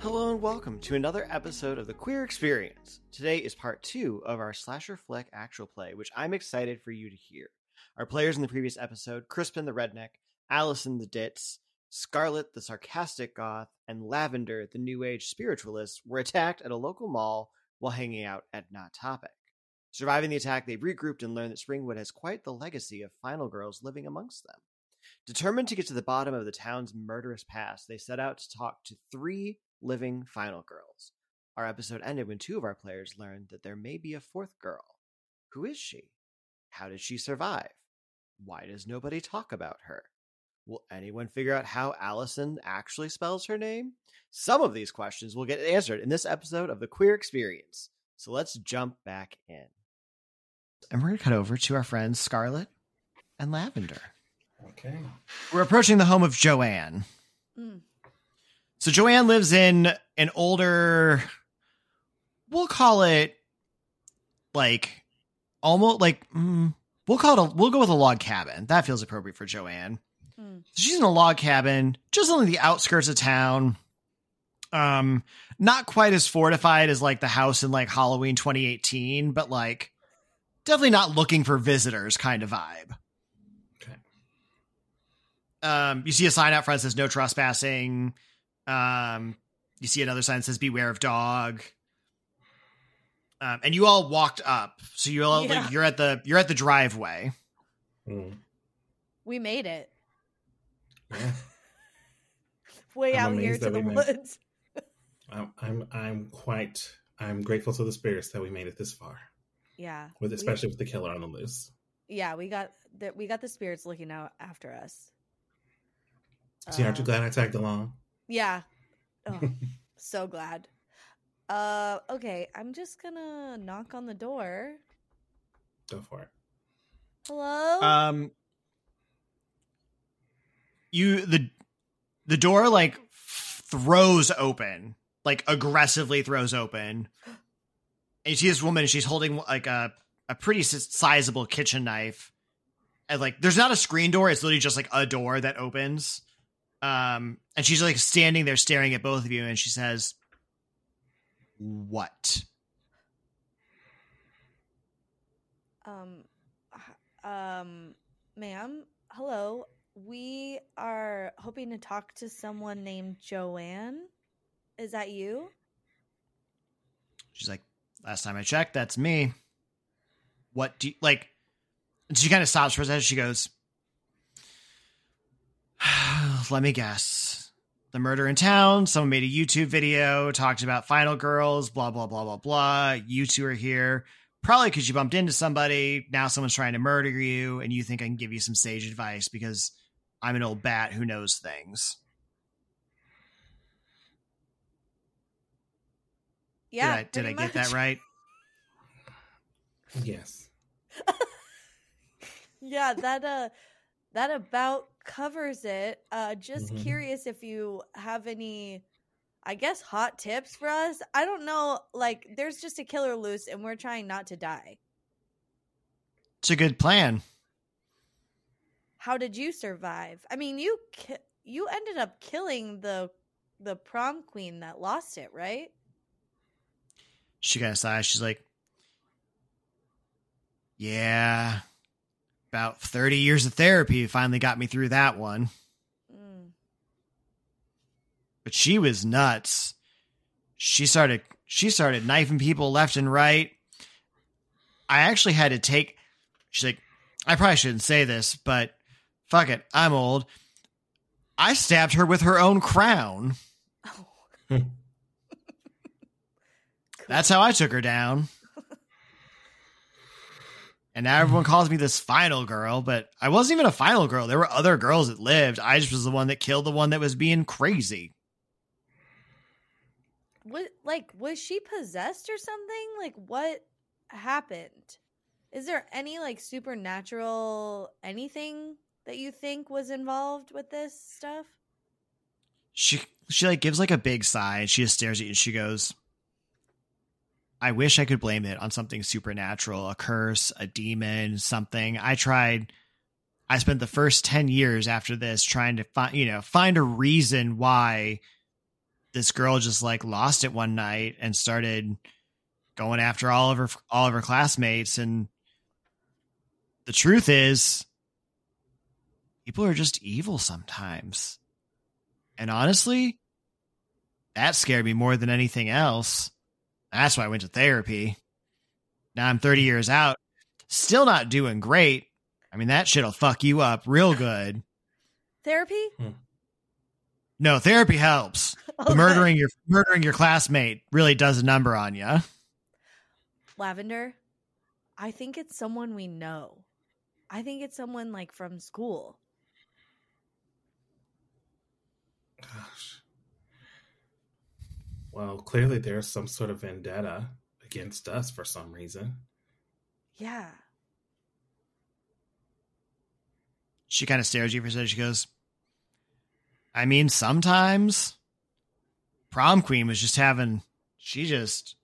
Hello and welcome to another episode of the Queer Experience. Today is part two of our slasher flick actual play, which I'm excited for you to hear. Our players in the previous episode, Crispin the Redneck, Alisynn the Ditz, Scarlett the Sarcastic Goth, and Lavender the New Age Spiritualist, were attacked at a local mall while hanging out at Not Topic. Surviving the attack, they regrouped and learned that Springwood has quite the legacy of final girls living amongst them. Determined to get to the bottom of the town's murderous past, they set out to talk to three living final girls. Our episode ended when two of our players learned that there may be a fourth girl. Who is she? How did she survive? Why does nobody talk about her? Will anyone figure out how Alisynn actually spells her name? Some of these questions will get answered in this episode of The Queer Experience. So let's jump back in. And we're going to cut over to our friends Scarlett and Lavender. Okay. We're approaching the home of Joanne. Mm. So Joanne lives in an older, we'll call it like almost like mm, we'll call it a we'll go with a log cabin. That feels appropriate for Joanne. Mm. She's in a log cabin just on the outskirts of town. Um, not quite as fortified as like the house in like Halloween 2018, but like definitely not looking for visitors kind of vibe. Okay. Um, you see a sign out front that says no trespassing. Um, you see another sign that says beware of dog. Um, and you all walked up, so you're all, Yeah. like, you're at the you're at the driveway. Mm. We made it Yeah. way I'm out here to the we made it. woods. I'm I'm I'm quite I'm grateful to the spirits that we made it this far. Yeah, With we- especially with the killer on the loose. yeah, we got that. We got the spirits looking out after us. See, aren't you Uh, glad I tagged along? Yeah. Oh, so glad. Uh, okay. I'm just gonna knock on the door. Go for it. Hello. Um, you the the door like throws open, like aggressively throws open, and you see this woman. She's holding like a a pretty sizable kitchen knife, and like there's not a screen door. It's literally just like a door that opens. Um, and she's like standing there staring at both of you, and she says, "What?" um, um, ma'am. Hello. We are hoping to talk to someone named Joanne. Is that you? She's like, last time I checked, that's me. What do you like? And she kind of stops for a second. She goes, let me guess. The murder in town. Someone made a YouTube video, talked about final girls, blah, blah, blah, blah, blah. You two are here. Probably because you bumped into somebody. Now someone's trying to murder you, and you think I can give you some sage advice because I'm an old bat who knows things. Yeah. did I, did I pretty get that right? Yes. Yeah, that uh that about covers it. Uh just Mhm. curious if you have any I guess hot tips for us. I don't know, like there's just a killer loose and we're trying not to die. It's a good plan. How did you survive? I mean, you ki- you ended up killing the the prom queen that lost it, right? she kind of sighs. She's like, "Yeah, about thirty years of therapy finally got me through that one." Mm. But she was nuts. She started she started knifing people left and right. I actually had to take. She's like, "I probably shouldn't say this, but fuck it, I'm old." I stabbed her with her own crown. Oh. That's how I took her down. And now everyone calls me this final girl, but I wasn't even a final girl. There were other girls that lived. I just was the one that killed the one that was being crazy. What like was she possessed or something? Like what happened? Is there any like supernatural anything that you think was involved with this stuff? She she like gives like a big sigh and she just stares at you and she goes, I wish I could blame it on something supernatural, a curse, a demon, something. I tried I spent the first 10 years after this trying to find, you know, find a reason why this girl just like lost it one night and started going after all of her all of her classmates. And the truth is people are just evil sometimes. And honestly that scared me more than anything else that's why i went to therapy now i'm 30 years out still not doing great i mean that shit'll fuck you up real good Therapy? Hmm. no therapy helps Okay. murdering your murdering your classmate really does a number on you Lavender, I think it's someone we know. I think it's someone like from school. Gosh. Well, clearly there's some sort of vendetta against us for some reason. Yeah. she kind of stares at you for a second. She goes, I mean, sometimes prom queen was just having, she just,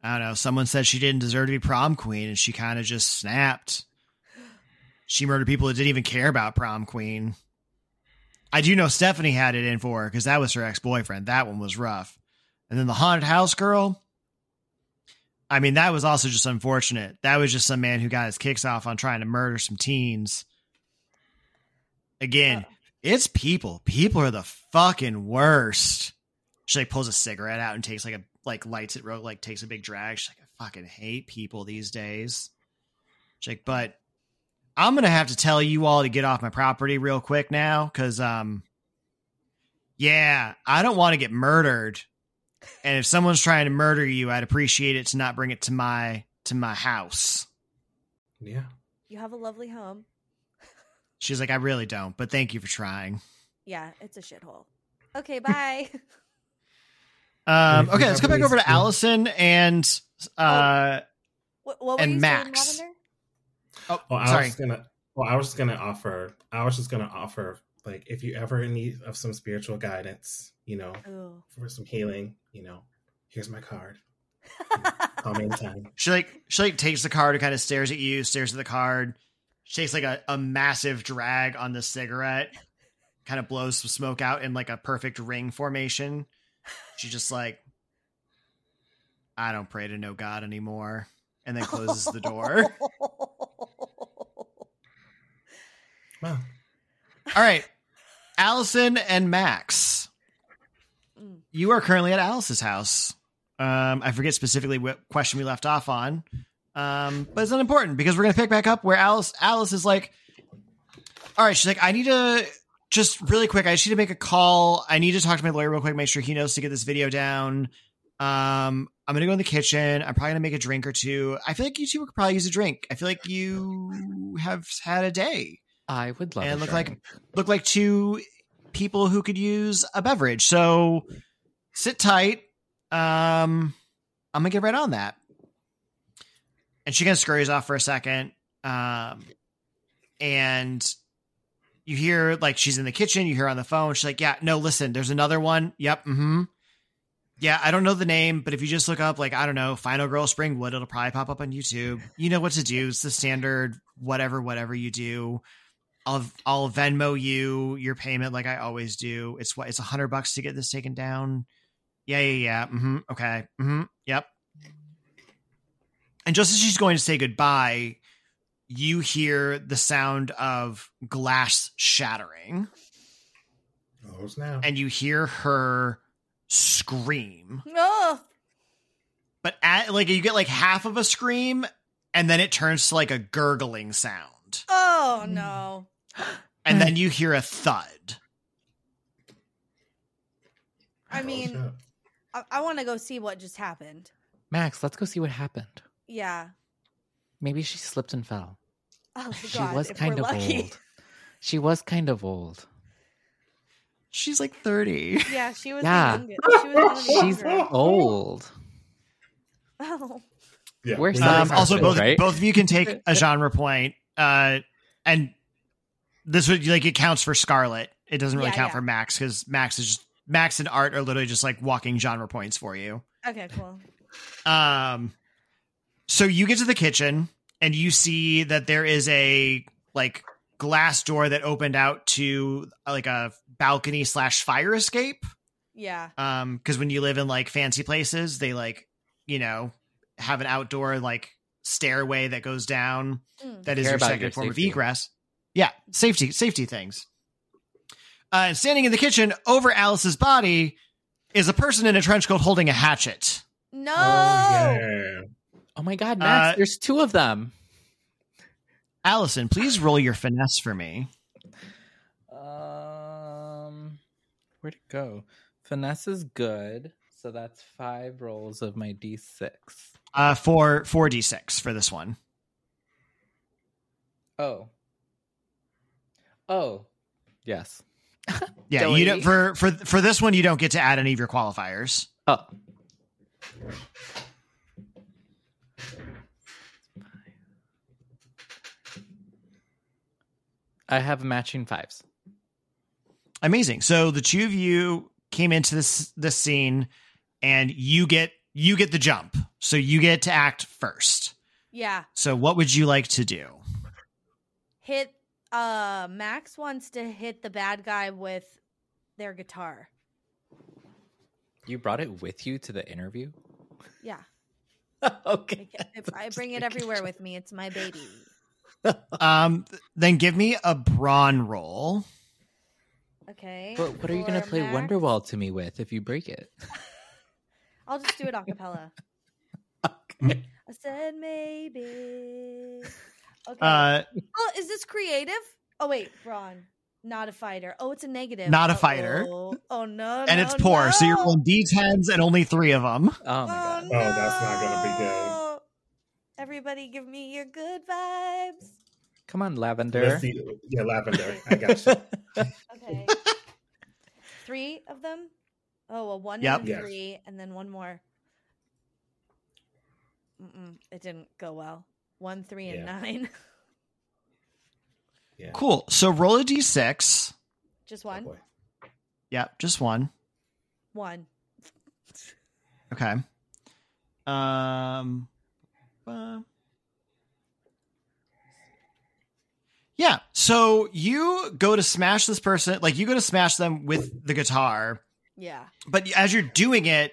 I don't know, someone said she didn't deserve to be prom queen and she kind of just snapped. She murdered people that didn't even care about prom queen. I do know Stephanie had it in for her because that was her ex boyfriend. That one was rough. And then the haunted house girl, I mean, that was also just unfortunate. That was just some man who got his kicks off on trying to murder some teens. Again, Oh. it's people. People are the fucking worst. She like pulls a cigarette out and takes like a like lights it real like takes a big drag. She's like, I fucking hate people these days. She's like, but I'm gonna have to tell you all to get off my property real quick now, because um yeah, I don't want to get murdered. And if someone's trying to murder you, I'd appreciate it to not bring it to my to my house. Yeah. You have a lovely home. She's like, I really don't, but thank you for trying. Yeah, it's a shithole. Okay, bye. Um, okay, let's go back over to Alisynn and uh what, what were And you Max. Saying, Lavender? oh, Well, I sorry. was gonna. Well, I was just gonna offer. I was just gonna offer, like, if you ever in need of some spiritual guidance, you know, Ooh. for some healing, you know, here's my card. Call me anytime. She like she like takes the card and kind of stares at you, stares at the card. She takes like a, a massive drag on the cigarette, kind of blows some smoke out in like a perfect ring formation. She just like I don't pray to no God anymore. And then closes the door. Well, All right. Alisynn and Max. You are currently at Alice's house. Um, I forget specifically what question we left off on. Um, but it's unimportant because we're gonna pick back up where Alice Alice is like, all right, she's like, I need to just really quick, I just need to make a call. I need to talk to my lawyer real quick, make sure he knows to get this video down. Um, I'm gonna go in the kitchen. I'm probably gonna make a drink or two. I feel like you two could probably use a drink. I feel like you have had a day I would love it. and look drink. like look like two people who could use a beverage. So sit tight. Um, I'm gonna get right on that. And she kind of scurries off for a second. Um, and you hear like she's in the kitchen. You hear on the phone. She's like, "Yeah, no, listen. There's another one. Yep. Mm-hmm. Yeah, I don't know the name, but if you just look up like I don't know, Final Girl Springwood, it'll probably pop up on YouTube. You know what to do. It's the standard whatever, whatever you do. I'll I'll Venmo you your payment like I always do. It's what it's a hundred bucks to get this taken down. Yeah, yeah, yeah. Mm-hmm. Okay. Mm-hmm. Yep. And just as she's going to say goodbye, you hear the sound of glass shattering, oh now. and you hear her scream. Oh, But at like you get like half of a scream, and then it turns to like a gurgling sound, oh no. and then you hear a thud. I mean. I, I want to go see what just happened. Max, let's go see what happened. Yeah. Maybe she slipped and fell. Oh she God, was if kind we're of lucky. old. She was kind of old. She's like thirty. Yeah, she was. Yeah. The youngest. She was one of the She's younger. old. Oh, yeah, we're we sorry, know Um, Sorry, also, sorry, both right? both of you can take a genre point, uh, and this would like it counts for Scarlett. It doesn't really Yeah, count yeah. for Max because Max is just Max and Art are literally just like walking genre points for you. okay, cool. Um, so you get to the kitchen and you see that there is a like glass door that opened out to like a balcony slash fire escape. Yeah. Um, because when you live in like fancy places, they like, you know, have an outdoor like stairway that goes down Mm. that is Care your second your form safety. of egress. Yeah, safety, safety things. Uh, and standing in the kitchen over Alice's body is a person in a trench coat holding a hatchet. No. Oh, yeah. Oh my god, Max, Uh, there's two of them. Alisynn, please roll your finesse for me. Um, where'd it go? Finesse is good, so that's five rolls of my d6. Uh, for four d six for this one. Oh. Oh. Yes. Yeah, you don't for for for this one you don't get to add any of your qualifiers. Oh. I have matching fives. Amazing. So the two of you came into this this scene, and you get you get the jump. So you get to act first. Yeah. So what would you like to do? Hit uh Max wants to hit the bad guy with their guitar. You brought it with you to the interview? Yeah. okay. I, I bring it everywhere with me. It's my baby. Um, then give me a brawn roll. Okay. But what are you going to play Max, Wonderwall to me with if you break it? I'll just do it a cappella. Okay. I said maybe. Okay. Uh, oh, is this creative? Oh wait, Brawn. Not a fighter. Oh, it's a negative. Not a Uh-oh. fighter. Oh no. and no, it's poor. So you're no. rolling d10s and only three of them. Oh my god. Oh, Oh, that's not gonna be good. Everybody, give me your good vibes. Come on, Lavender. Let's see. Yeah, lavender. I got you. Okay. three of them. Oh, a one Yep. and a Yes. three, and then one more. Mm-mm, it didn't go well. One, three, and Yeah. nine. Yeah. Cool. So roll a d6. Just one? boy. Yep, just one. One. Okay. Um. uh, yeah. So you go to smash this person, like you go to smash them with the guitar, Yeah. but as you're doing it,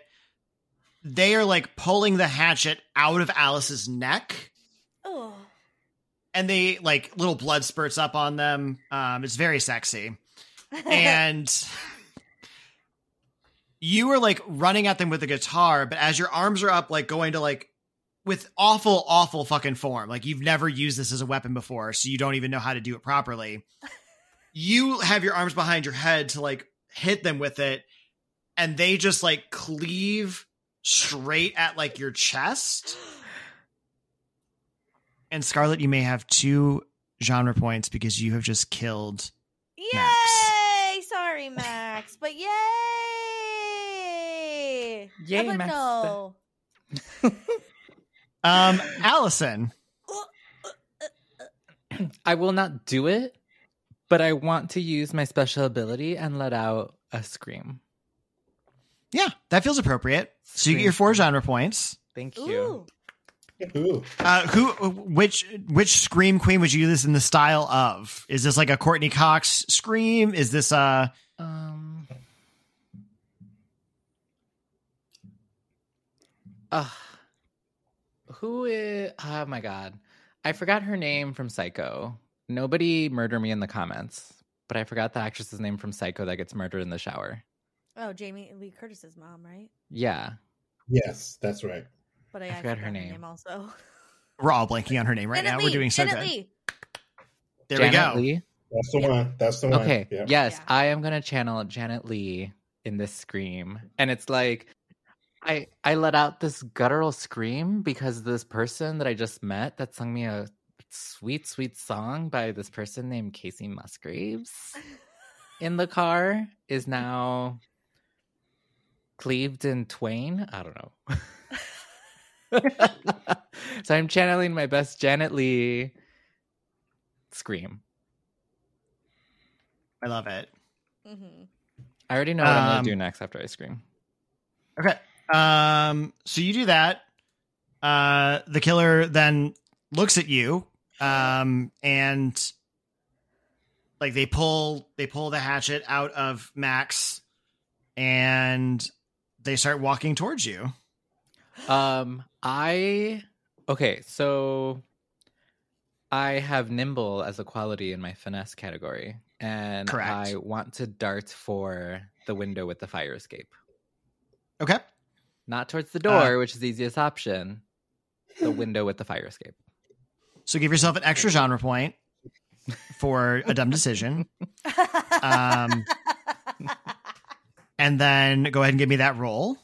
they are like pulling the hatchet out of Alice's neck, Oh. And they like little blood spurts up on them. Um, it's very sexy. and you were like running at them with the guitar, but as your arms are up, like going to like with awful, awful fucking form, like you've never used this as a weapon before, so you don't even know how to do it properly. you have your arms behind your head to like hit them with it, and they just like cleave straight at like your chest. And Scarlett, you may have two genre points because you have just killed Yay! Max. Sorry, Max, but yay! Yay, Max. no. Um, Alisynn. I will not do it, but I want to use my special ability and let out a scream. Yeah, that feels appropriate. So you get your four genre points. Thank you. Ooh. Ooh. Uh, who, which, which scream queen would you do this in the style of? Is this like a Courteney Cox scream? Is this a? Um. Uh, who is? Oh my god, I forgot her name from Psycho. Nobody murder me in the comments, but I forgot the actress's name from Psycho that gets murdered in the shower. Oh, Jamie Lee Curtis's mom, right? Yeah, Yes, that's right. But I, I I forgot forgot her her name. name also. we're all blanking on her name right Janet now. We're doing so Janet good. Leigh. There Janet we go. Leigh. That's the Yeah. one. That's the one. Okay. Yeah. Yes, Yeah. I am gonna channel Janet Leigh in this scream, and it's like I I let out this guttural scream because this person that I just met that sung me a sweet sweet song by this person named Kacey Musgraves in the car is now cleaved in twain. I don't know. so I'm channeling my best Janet Leigh scream. I love it. hmm I already know what I'm Um, gonna do next after I scream. Okay. Um, so you do that. Uh, the killer then looks at you, um, and like they pull they pull the hatchet out of Max, and they start walking towards you. Um, I okay, so I have nimble as a quality in my finesse category, and Correct. I want to dart for the window with the fire escape, Okay. not towards the Uh, door, which is the easiest option. The window with the fire escape. So give yourself an extra genre point for a dumb decision. Um, and then go ahead and give me that roll.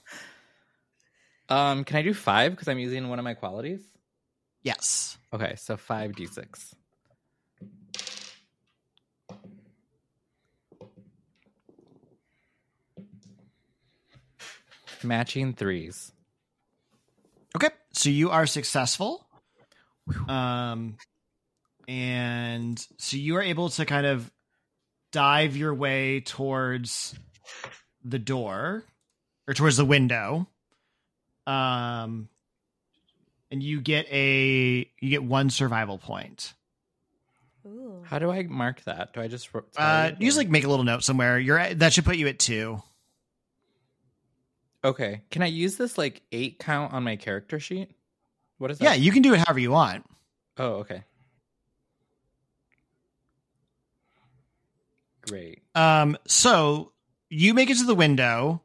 Um, can I do five because I'm using one of my qualities? Yes. Okay, so five d six. Matching threes. Okay. So you are successful. Um, and so you are able to kind of dive your way towards the door or towards the window. Um, and you get a you get one survival point. Ooh. How do I mark that? Do I just Uh, you, you just like make a little note somewhere. You're at, that should put you at two. okay? Can I use this like eight count on my character sheet? What is that? Yeah, you can do it however you want. Oh, okay. Great. Um, so you make it to the window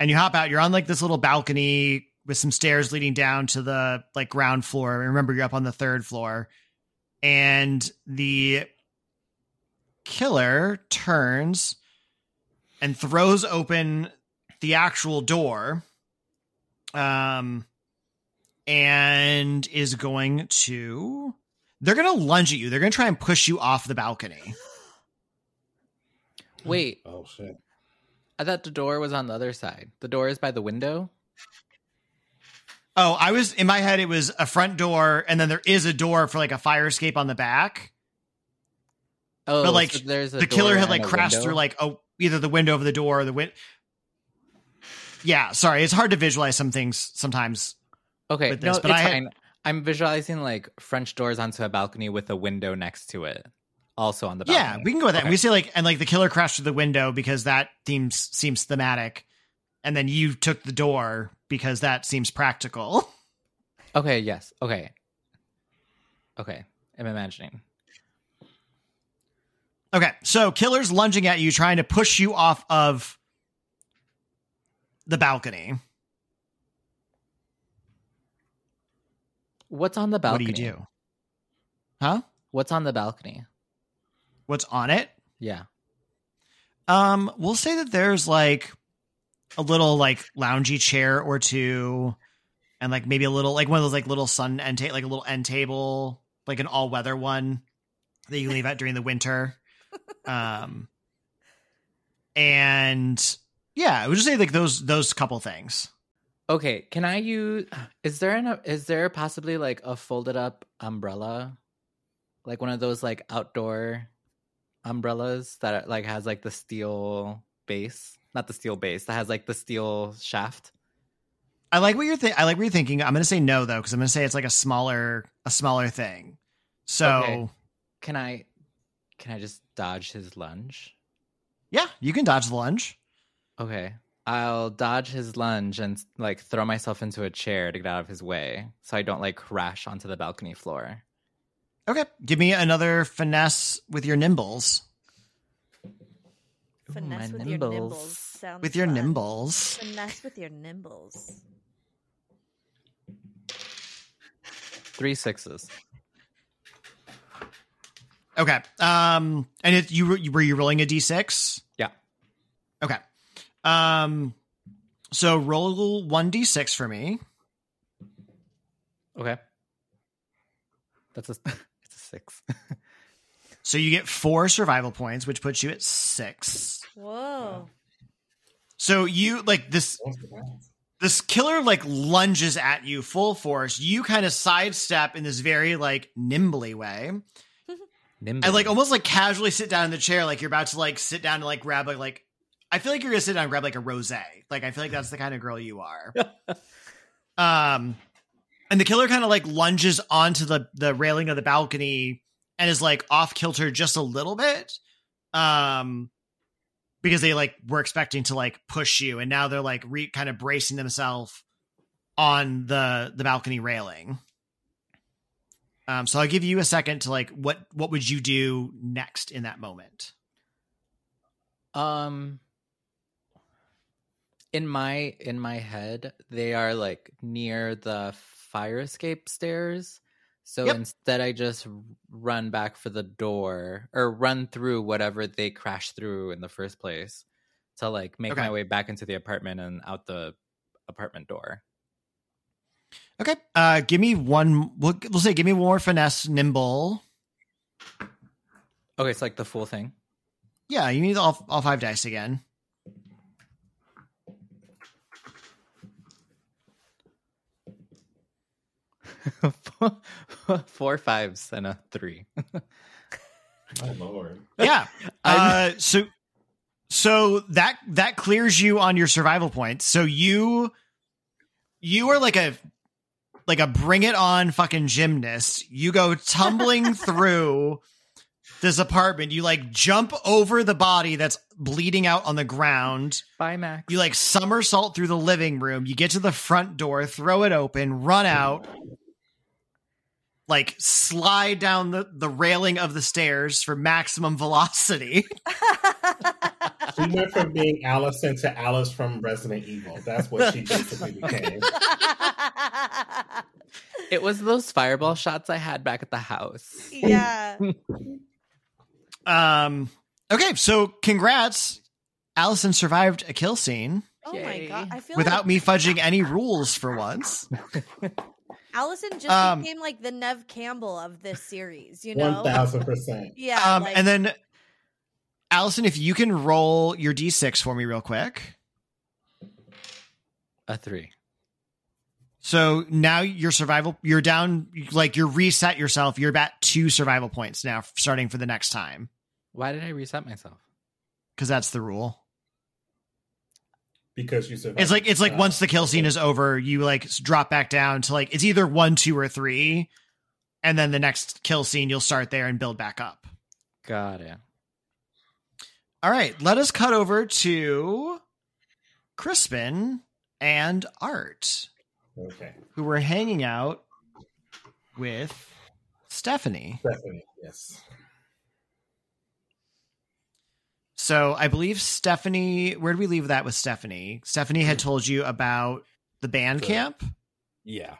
and you hop out. You're on like this little balcony with some stairs leading down to the like ground floor. Remember, you're up on the third floor. And the killer turns and throws open the actual door. Um, and is going to they're going to lunge at you. They're going to try and push you off the balcony. Wait, Oh shit. I thought the door was on the other side. The door is by the window. Oh, I was in my head. It was a front door, and then there is a door for like a fire escape on the back. Oh, But, like, so there's a the killer had like crashed window? through like oh either the window of the door or the win. Yeah, sorry, it's hard to visualize some things sometimes. Okay, with no, this, it's but I had- fine. I'm visualizing like French doors onto a balcony with a window next to it, also on the balcony. Yeah, we can go with that. Okay. We say like and like the killer crashed through the window because that themes seems thematic, and then you took the door because that seems practical. Okay. Yes. Okay. Okay. I'm imagining. Okay, so killer's lunging at you, trying to push you off of the balcony. What's on the balcony? What do you do? Huh? What's on the balcony? What's on it? Yeah. Um, we'll say that there's like a little like loungy chair or two, and like maybe a little like one of those like little sun end ta- like a little end table, like an all weather one that you leave out during the winter. Um, and yeah, I would just say like those those couple things. Okay. Can I use? Is there an? Is there possibly like a folded up umbrella, like one of those like outdoor umbrellas that like has like the steel base, not the steel base, that has like the steel shaft. I like what you're th- I like what you're thinking. I'm gonna say no though because I'm gonna say it's like a smaller a smaller thing. So Okay. Can I? Can I just dodge his lunge? yeah, you can dodge the lunge. Okay. I'll dodge his lunge and like throw myself into a chair to get out of his way so I don't like crash onto the balcony floor. Okay, give me another finesse with your nimbles. Ooh, Finesse my with your nimbles. Sounds With your fun. nimbles. Finesse with your nimbles. Three sixes. Okay. Um, and it you were you- were you rolling a d6? Yeah. Okay. Um, so roll one d6 for me. Okay. That's a six. So you get four survival points, which puts you at six. Whoa. So you like this this killer like lunges at you full force. You kind of sidestep in this very like nimbly way. Nimble. and like almost like casually sit down in the chair, like you're about to like sit down and like grab like like I feel like you're gonna sit down and grab like a rose. Like I feel like that's the kind of girl you are. um, and the killer kind of like lunges onto the the railing of the balcony and is like off kilter just a little bit. Um, because they like were expecting to like push you, and now they're like re kind of bracing themselves on the the balcony railing. Um, so I'll give you a second to like what what would you do next in that moment? Um in my in my head, they are like near the fire escape stairs. So Yep. instead I just run back for the door or run through whatever they crashed through in the first place to like make Okay. my way back into the apartment and out the apartment door. Okay, uh, give me one. We'll, we'll say give me one more finesse, nimble. Okay, it's like the full thing. Yeah, you need all all five dice again. Four fives and a three. Oh lord. Yeah. Uh, so so that that clears you on your survival points. So you you are like a like a bring it on fucking gymnast. You go tumbling through this apartment. You like jump over the body that's bleeding out on the ground. Bye, Max. You like somersault through the living room. You get to the front door, throw it open, run out, like slide down the, the railing of the stairs for maximum velocity. She went from being Alisynn to Alice from Resident Evil. That's what she basically became. It was those fireball shots I had back at the house. yeah. Um okay, so congrats. Alisynn survived a kill scene Oh my god. I feel without like me fudging any rules for once. Alisynn just Um, became like the Neve Campbell of this series, you know? One thousand percent. Yeah. Um like- and then Alisynn, if you can roll your D6 for me real quick. A three. So now your survival, you're down, like you're reset yourself. You're at two survival points now, starting for the next time, Why did I reset myself? because that's the rule. Because you survived. It's like it's like Uh, once the kill scene is over, you like drop back down to like it's either one, two, or three, and then the next kill scene you'll start there and build back up. Got it. All right, let us cut over to Crispin and Art, Okay. who were hanging out with Stephanie. Stephanie, yes. So I believe Stephanie, where did we leave that with Stephanie? Stephanie had told you about the band The- camp Yeah,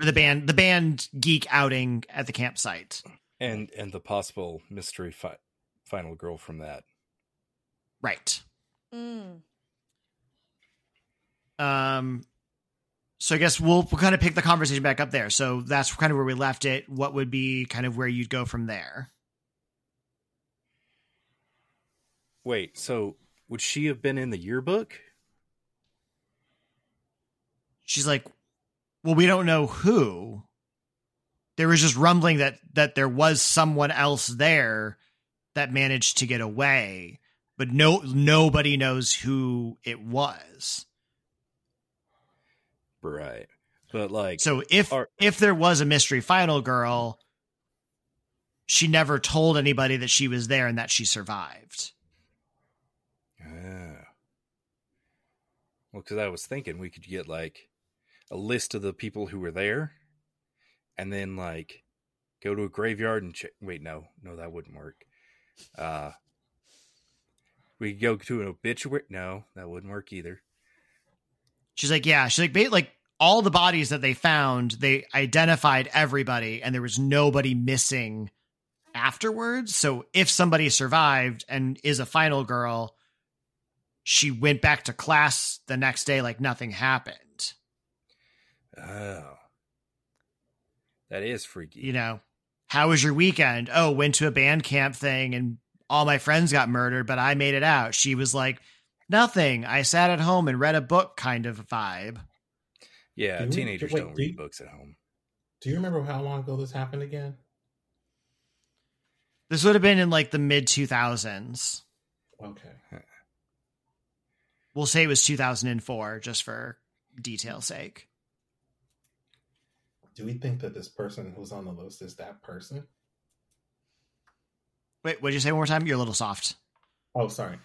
or the band, the band geek outing at the campsite. and and the possible mystery fi- final girl from that. Right. Mm. Um, so I guess we'll, we'll kind of pick the conversation back up there. So that's kind of where we left it. What would be kind of where you'd go from there? Wait, so would she have been in the yearbook? She's like, well, we don't know who. There was just rumbling that that there was someone else there that managed to get away, but no nobody knows who it was. Right, but like, So if Are- if there was a mystery final girl, she never told anybody that she was there and that she survived. Well, because I was thinking we could get like a list of the people who were there, and then like go to a graveyard and. Wait, no, no, that wouldn't work. Uh, we could go to an obituary. No, that wouldn't work either. She's like, yeah. She's like, like all the bodies that they found, they identified everybody, and there was nobody missing afterwards. So if somebody survived and is a final girl, she went back to class the next day like nothing happened. Oh, that is freaky. You know, how was your weekend? Oh, went to a band camp thing and all my friends got murdered, but I made it out. She was like, nothing. I sat at home and read a book kind of vibe. yeah, Do we- teenagers wait, don't do read you- books at home. Do you remember how long ago this happened again? This would have been in like the mid 2000s. Okay. We'll say it was 2004 just for detail's sake. Do we think that this person who's on the list is that person? Wait, what did you say one more time? You're a little soft. Oh, sorry.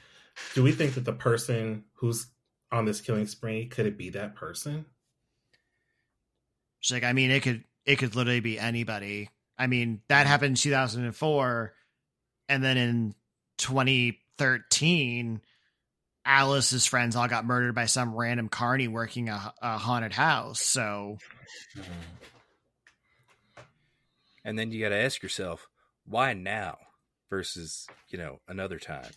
Do we think that the person who's on this killing spree could it be that person? She's like, I mean, it could it could literally be anybody. I mean, that mm-hmm. happened in 2004, and then in 2013, Alice's friends all got murdered by some random carny working a, a haunted house. So And then you got to ask yourself, why now versus, you know, another time?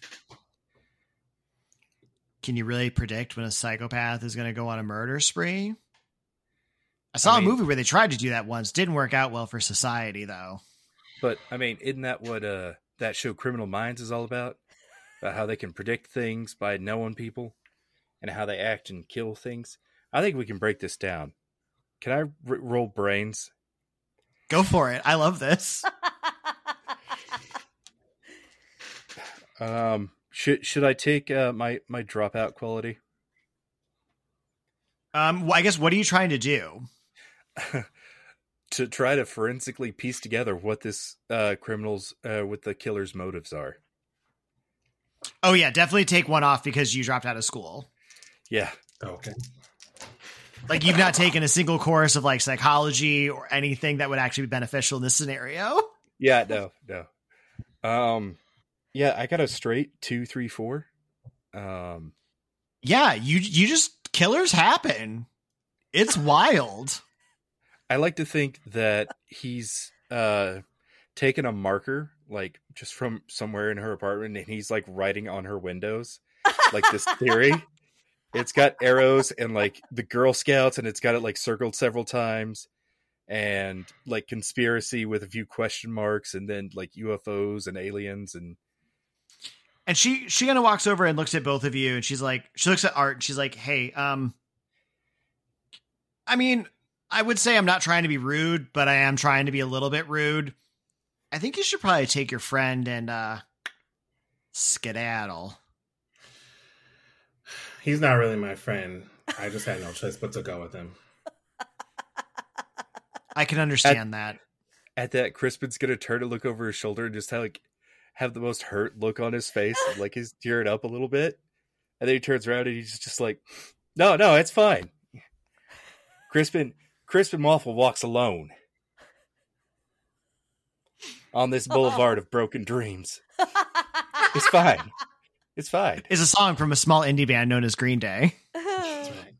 can you really predict when a psychopath is going to go on a murder spree? I saw I a mean- movie where they tried to do that once. Didn't work out well for society, though. But I mean, isn't that what uh that show Criminal Minds is all about? About how they can predict things by knowing people and how they act and kill things. I think we can break this down. Can I r- roll brains? Go for it. I love this. Um, should should I take uh, my my dropout quality? Um, well, I guess what are you trying to do? to try to forensically piece together what this uh criminals uh what the killer's motives are. Oh yeah, definitely take one off because you dropped out of school. Yeah. Okay. Like you've not taken a single course of like psychology or anything that would actually be beneficial in this scenario. Yeah, no, no. Um yeah, I got a straight two, three, four. Um Yeah, you you just killers happen. It's wild. I like to think that he's uh taken a marker like just from somewhere in her apartment and he's like writing on her windows like this theory. It's got arrows and like the Girl Scouts and it's got it like circled several times and like conspiracy with a few question marks and then like UFOs and aliens and And she she kind of walks over and looks at both of you and she's like she looks at Art and she's like, "Hey, um I mean, I would say I'm not trying to be rude, but I am trying to be a little bit rude. I think you should probably take your friend and uh skedaddle." He's not really my friend. I just had no choice but to go with him. I can understand that. at that Crispin's gonna turn and look over his shoulder and just have like have the most hurt look on his face, like he's tearing up a little bit. And then he turns around and he's just like, No, no, it's fine. Crispin Crispin Waffle walks alone on this boulevard of broken dreams. It's fine. It's fine. Is a song from a small indie band known as Green Day. That's right.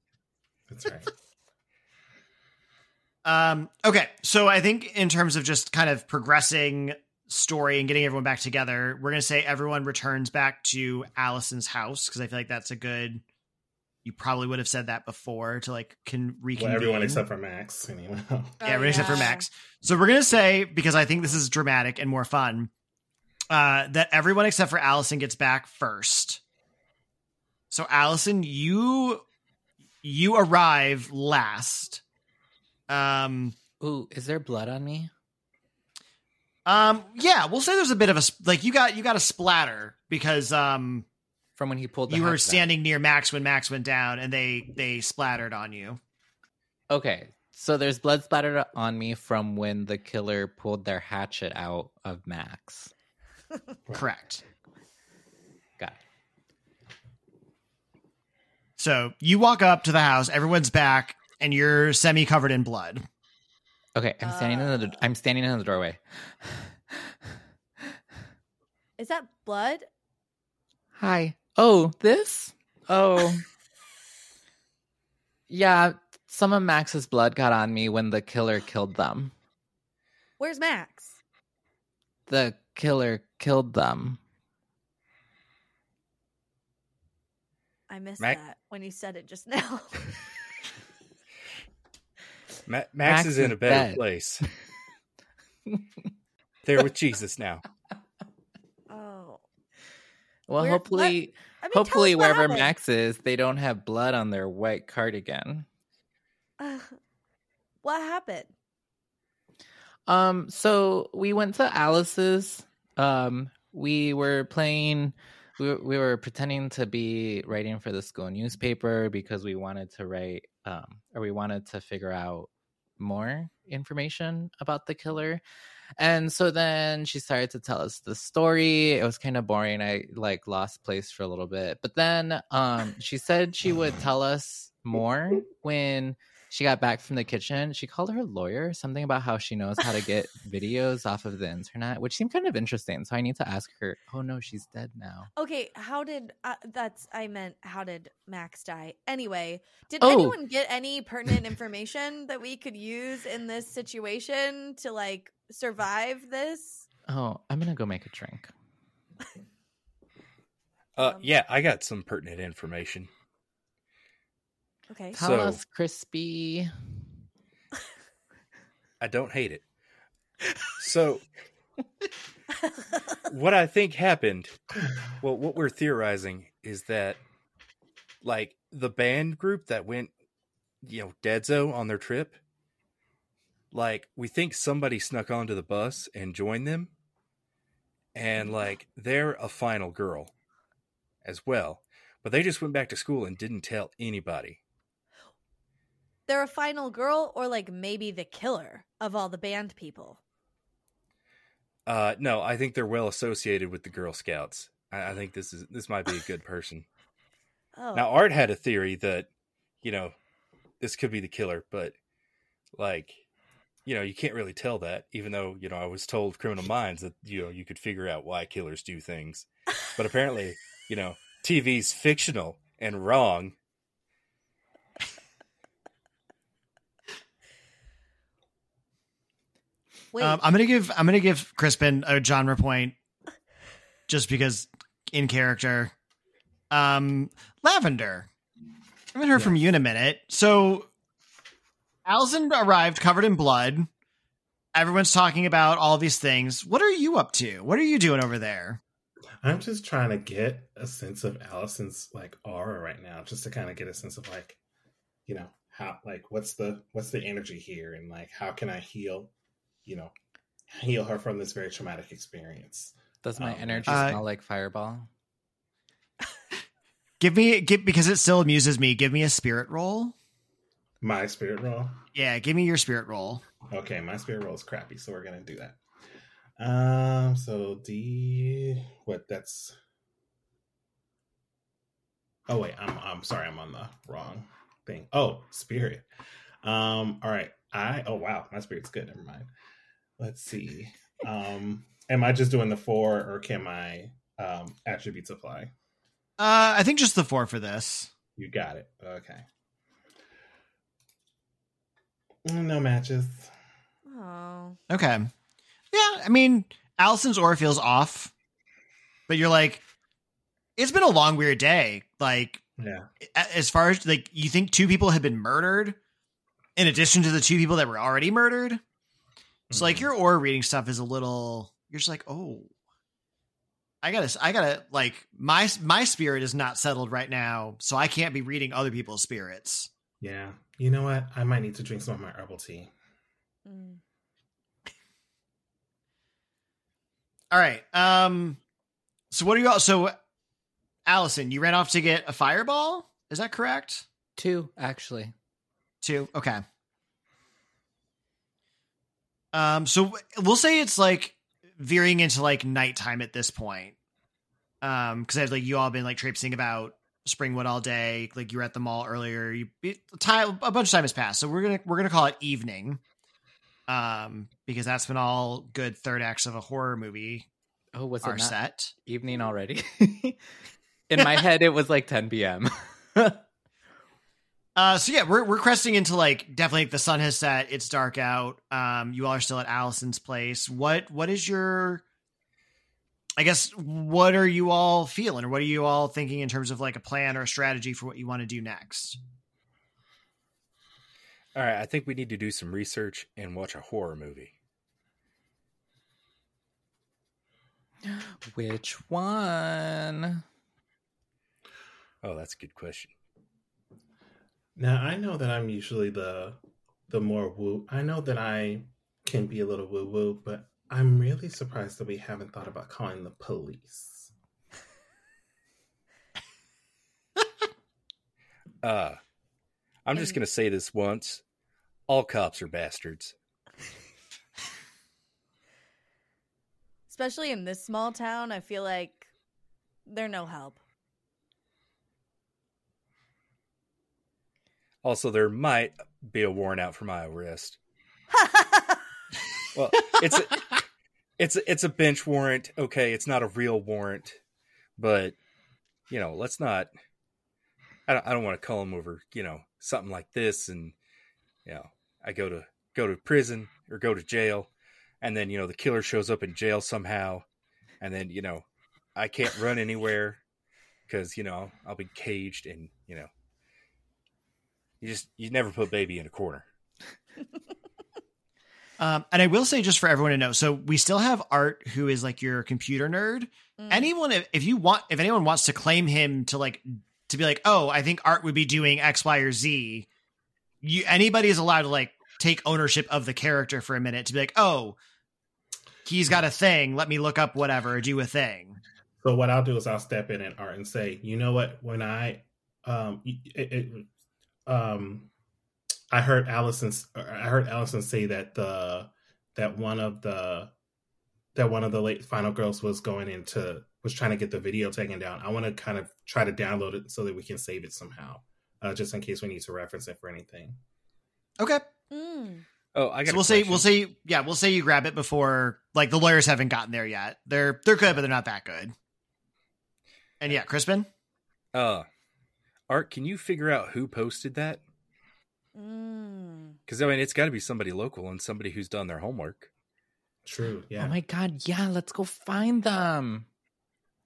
That's right. Um, okay, so I think in terms of just kind of progressing story and getting everyone back together, we're gonna say everyone returns back to Alisynn's house because I feel like that's a good. You probably would have said that before to like can reconvene. Well, everyone except for Max. Anyway. Oh, yeah, everyone except for Max. So we're gonna say because I think this is dramatic and more fun, uh, that everyone except for Alisynn gets back first. So Alisynn, you you arrive last. Um. Ooh, is there blood on me? Um. Yeah, we'll say there's a bit of a like you got you got a splatter because um From when he pulled the you were hatch down. standing near Max when Max went down and they they splattered on you. Okay, so there's blood splattered on me from when the killer pulled their hatchet out of Max. Correct. Got it. So you walk up to the house, everyone's back, and you're semi covered in blood. Okay, I'm standing in the Uh. I'm standing in the doorway. Is that blood? Hi. Oh, this? Oh. yeah, some of Max's blood got on me when the killer killed them. Where's Max? The killer killed them. I missed Mac- that when you said it just now. Ma- Max, Max is in a better dead. place. They're with Jesus now. Well, Where- hopefully I mean, hopefully wherever. Max is, they don't have blood on their white cardigan. what happened? Um, so we went to Alice's. Um, we were playing. We were, we were pretending to be writing for the school newspaper because we wanted to write, um, or we wanted to figure out more information about the killer. And so then she started to tell us the story. It was kind of boring. I like lost place for a little bit. But then um she said she would tell us more when she got back from the kitchen. She called her lawyer something about how she knows how to get videos off of the internet, which seemed kind of interesting. So I need to ask her. Oh no, she's dead now. Okay, how did uh, that's I meant how did Max die? Anyway, did Oh. anyone get any pertinent information that we could use in this situation to like survive this? Oh, I'm gonna go make a drink. Uh, Um, yeah, I got some pertinent information. Okay. Tell So- us, Crispy. I don't hate it. So, what I think happened, well, what we're theorizing is that, like, the band group that went, you know, Deadzo on their trip, like, we think somebody snuck onto the bus and joined them. And, like, they're a final girl as well. But they just went back to school and didn't tell anybody. They're a final girl or like maybe the killer of all the band people. Uh, no, I think they're well associated with the Girl Scouts. I, I think this is this might be a good person. Oh. Now, Art had a theory that, you know, this could be the killer, but like, you know, you can't really tell that, even though, you know, I was told Criminal Minds that, you know, you could figure out why killers do things. But apparently, you know, TV's fictional and wrong. Wait, Um, I'm gonna give I'm gonna give Crispin a genre point, just because in character. Um, Lavender. I haven't heard from you in a minute. So, Alisynn arrived covered in blood. Everyone's talking about all these things. What are you up to? What are you doing over there? I'm just trying to get a sense of Alisynn's like aura right now, just to kind of get a sense of like, you know, how like what's the what's the energy here, and like how can I heal, you know, heal her from this very traumatic experience. Does my Um, energy uh, smell like fireball? Give me give because it still amuses me. Give me a spirit roll. My spirit roll. Yeah, give me your spirit roll. Okay, my spirit roll is crappy, so we're gonna do that. Um, so D, what? That's. Oh wait, I'm I'm sorry, I'm on the wrong thing. Oh, spirit. Um, all right. I oh wow, my spirit's good. Never mind. Let's see. Um, am I just doing the four, or can my um attributes apply? Uh, I think just the four for this. You got it. Okay. Mm, No matches. oh, Okay. Yeah, I mean, Alisynn's aura feels off, but you're like, it's been a long, weird day. Like, Yeah. as far as like, you think two people have been murdered in addition to the two people that were already murdered. So, like, Mhm. your aura reading stuff is a little. You're just like, oh, I gotta, I gotta, like, my my spirit is not settled right now, so I can't be reading other people's spirits. Yeah. You know what? I might need to drink some of my herbal tea. Mm. All right. Um. So what are you all? So, Alisynn, you ran off to get a fireball. Is that correct? Two, actually. Two. Okay. Um. So we'll say it's like veering into like nighttime at this point. Um. Because I like you all been like traipsing about Springwood all day. Like you were at the mall earlier. You it, time a bunch of time has passed. So we're gonna we're gonna call it evening. Um. Because that's when all good third acts of a horror movie Oh, was are it set. evening already? In my head, it was like 10 p.m. Uh, so yeah, we're we're cresting into like definitely the sun has set. It's dark out. Um, you all are still at Alisynn's place. What what is your? I guess what are you all feeling, or what are you all thinking in terms of like a plan or a strategy for what you want to do next? All right, I think we need to do some research and watch a horror movie. Which one? Oh, that's a good question. Now I know that I'm usually the the more woo. I know that I can be a little woo woo, but I'm really surprised that we haven't thought about calling the police. Uh, I'm just going to say this once. All cops are bastards. especially in this small town, I feel like they're no help. Also, there might be a warrant out for my arrest. Well, it's a, it's it's a bench warrant. Okay, it's not a real warrant, but you know, let's not. I don't. I don't want to call him over. You know, something like this, and you know, I go to go to prison or go to jail, and then you know the killer shows up in jail somehow, and then you know, I can't run anywhere because you know I'll be caged, and you know, you just you never put baby in a corner. Um, and I will say, just for everyone to know, so we still have Art, who is like your computer nerd. Mm. Anyone, if, if you want, if anyone wants to claim him to like to be like, oh, I think Art would be doing X, Y, or Z. You anybody is allowed to like take ownership of the character for a minute to be like, oh, he's got a thing. Let me look up whatever do a thing. So what I'll do is I'll step in and art and say, you know what? When I um it, it, um I heard Alisynn I heard Alisynn say that the that one of the that one of the late final girls was going into was trying to get the video taken down. I want to kind of try to download it so that we can save it somehow, uh, just in case we need to reference it for anything. Okay, Mm. Oh, I got. so we'll say we'll say yeah, we'll say you grab it before like the lawyers haven't gotten there yet. They're they're good, but they're not that good. And yeah, Crispin. Uh, Art, can you figure out who posted that? Mm. Because I mean, it's got to be somebody local and somebody who's done their homework. True. Yeah. Oh my god, yeah, let's go find them.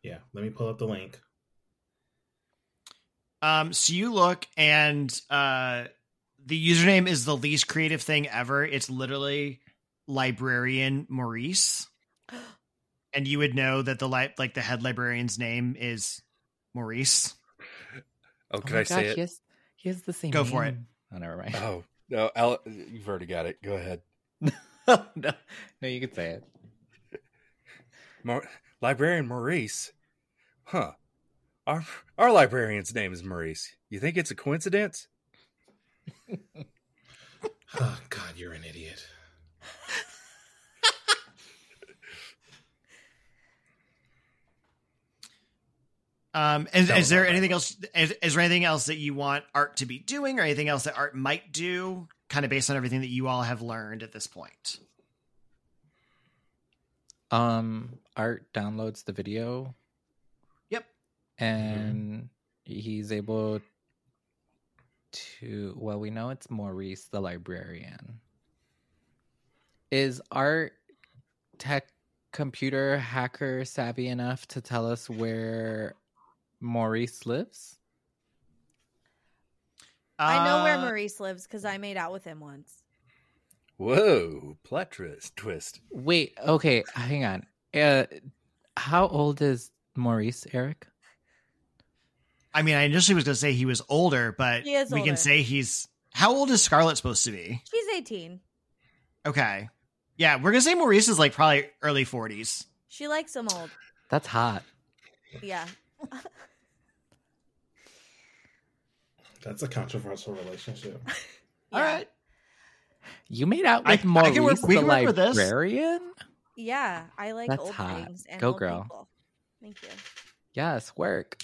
yeah. Let me pull up the link. Um, so you look and uh the username is the least creative thing ever. It's literally librarian Maurice. And you would know that the li- like the head librarian's name is Maurice. Oh, Oh can my I god, say he it? has, he has the same Go for it. Name. Oh, never mind. Oh no, Al, you've already got it. Go ahead. Oh, no, no, you can say it. Mar- librarian Maurice. Huh. Our our librarian's name is Maurice. You think it's a coincidence? Oh God, you're an idiot. Um, is, That is there not bad. anything else? Is, is there anything else that you want Art to be doing, or anything else that Art might do, kind of based on everything that you all have learned at this point? Um, Art downloads the video Yep. and he's able to well we know it's maurice the librarian is art tech computer hacker savvy enough to tell us where maurice lives I know where Uh, Maurice lives because I made out with him once. Whoa, plot twist! Twist. wait okay hang on uh how old is maurice eric I mean, I initially was going to say he was older, but He is we older. can say he's. How old is Scarlett supposed to be? She's 18. Okay. Yeah, we're going to say Maurice is like probably early 40s. She likes him old. that's hot Yeah. That's a controversial relationship. All Yeah. right. you made out I- with I maurice can work- the can work with this. librarian Yeah. I like That's old hot. things and Go, old girl. people. Thank you. yes work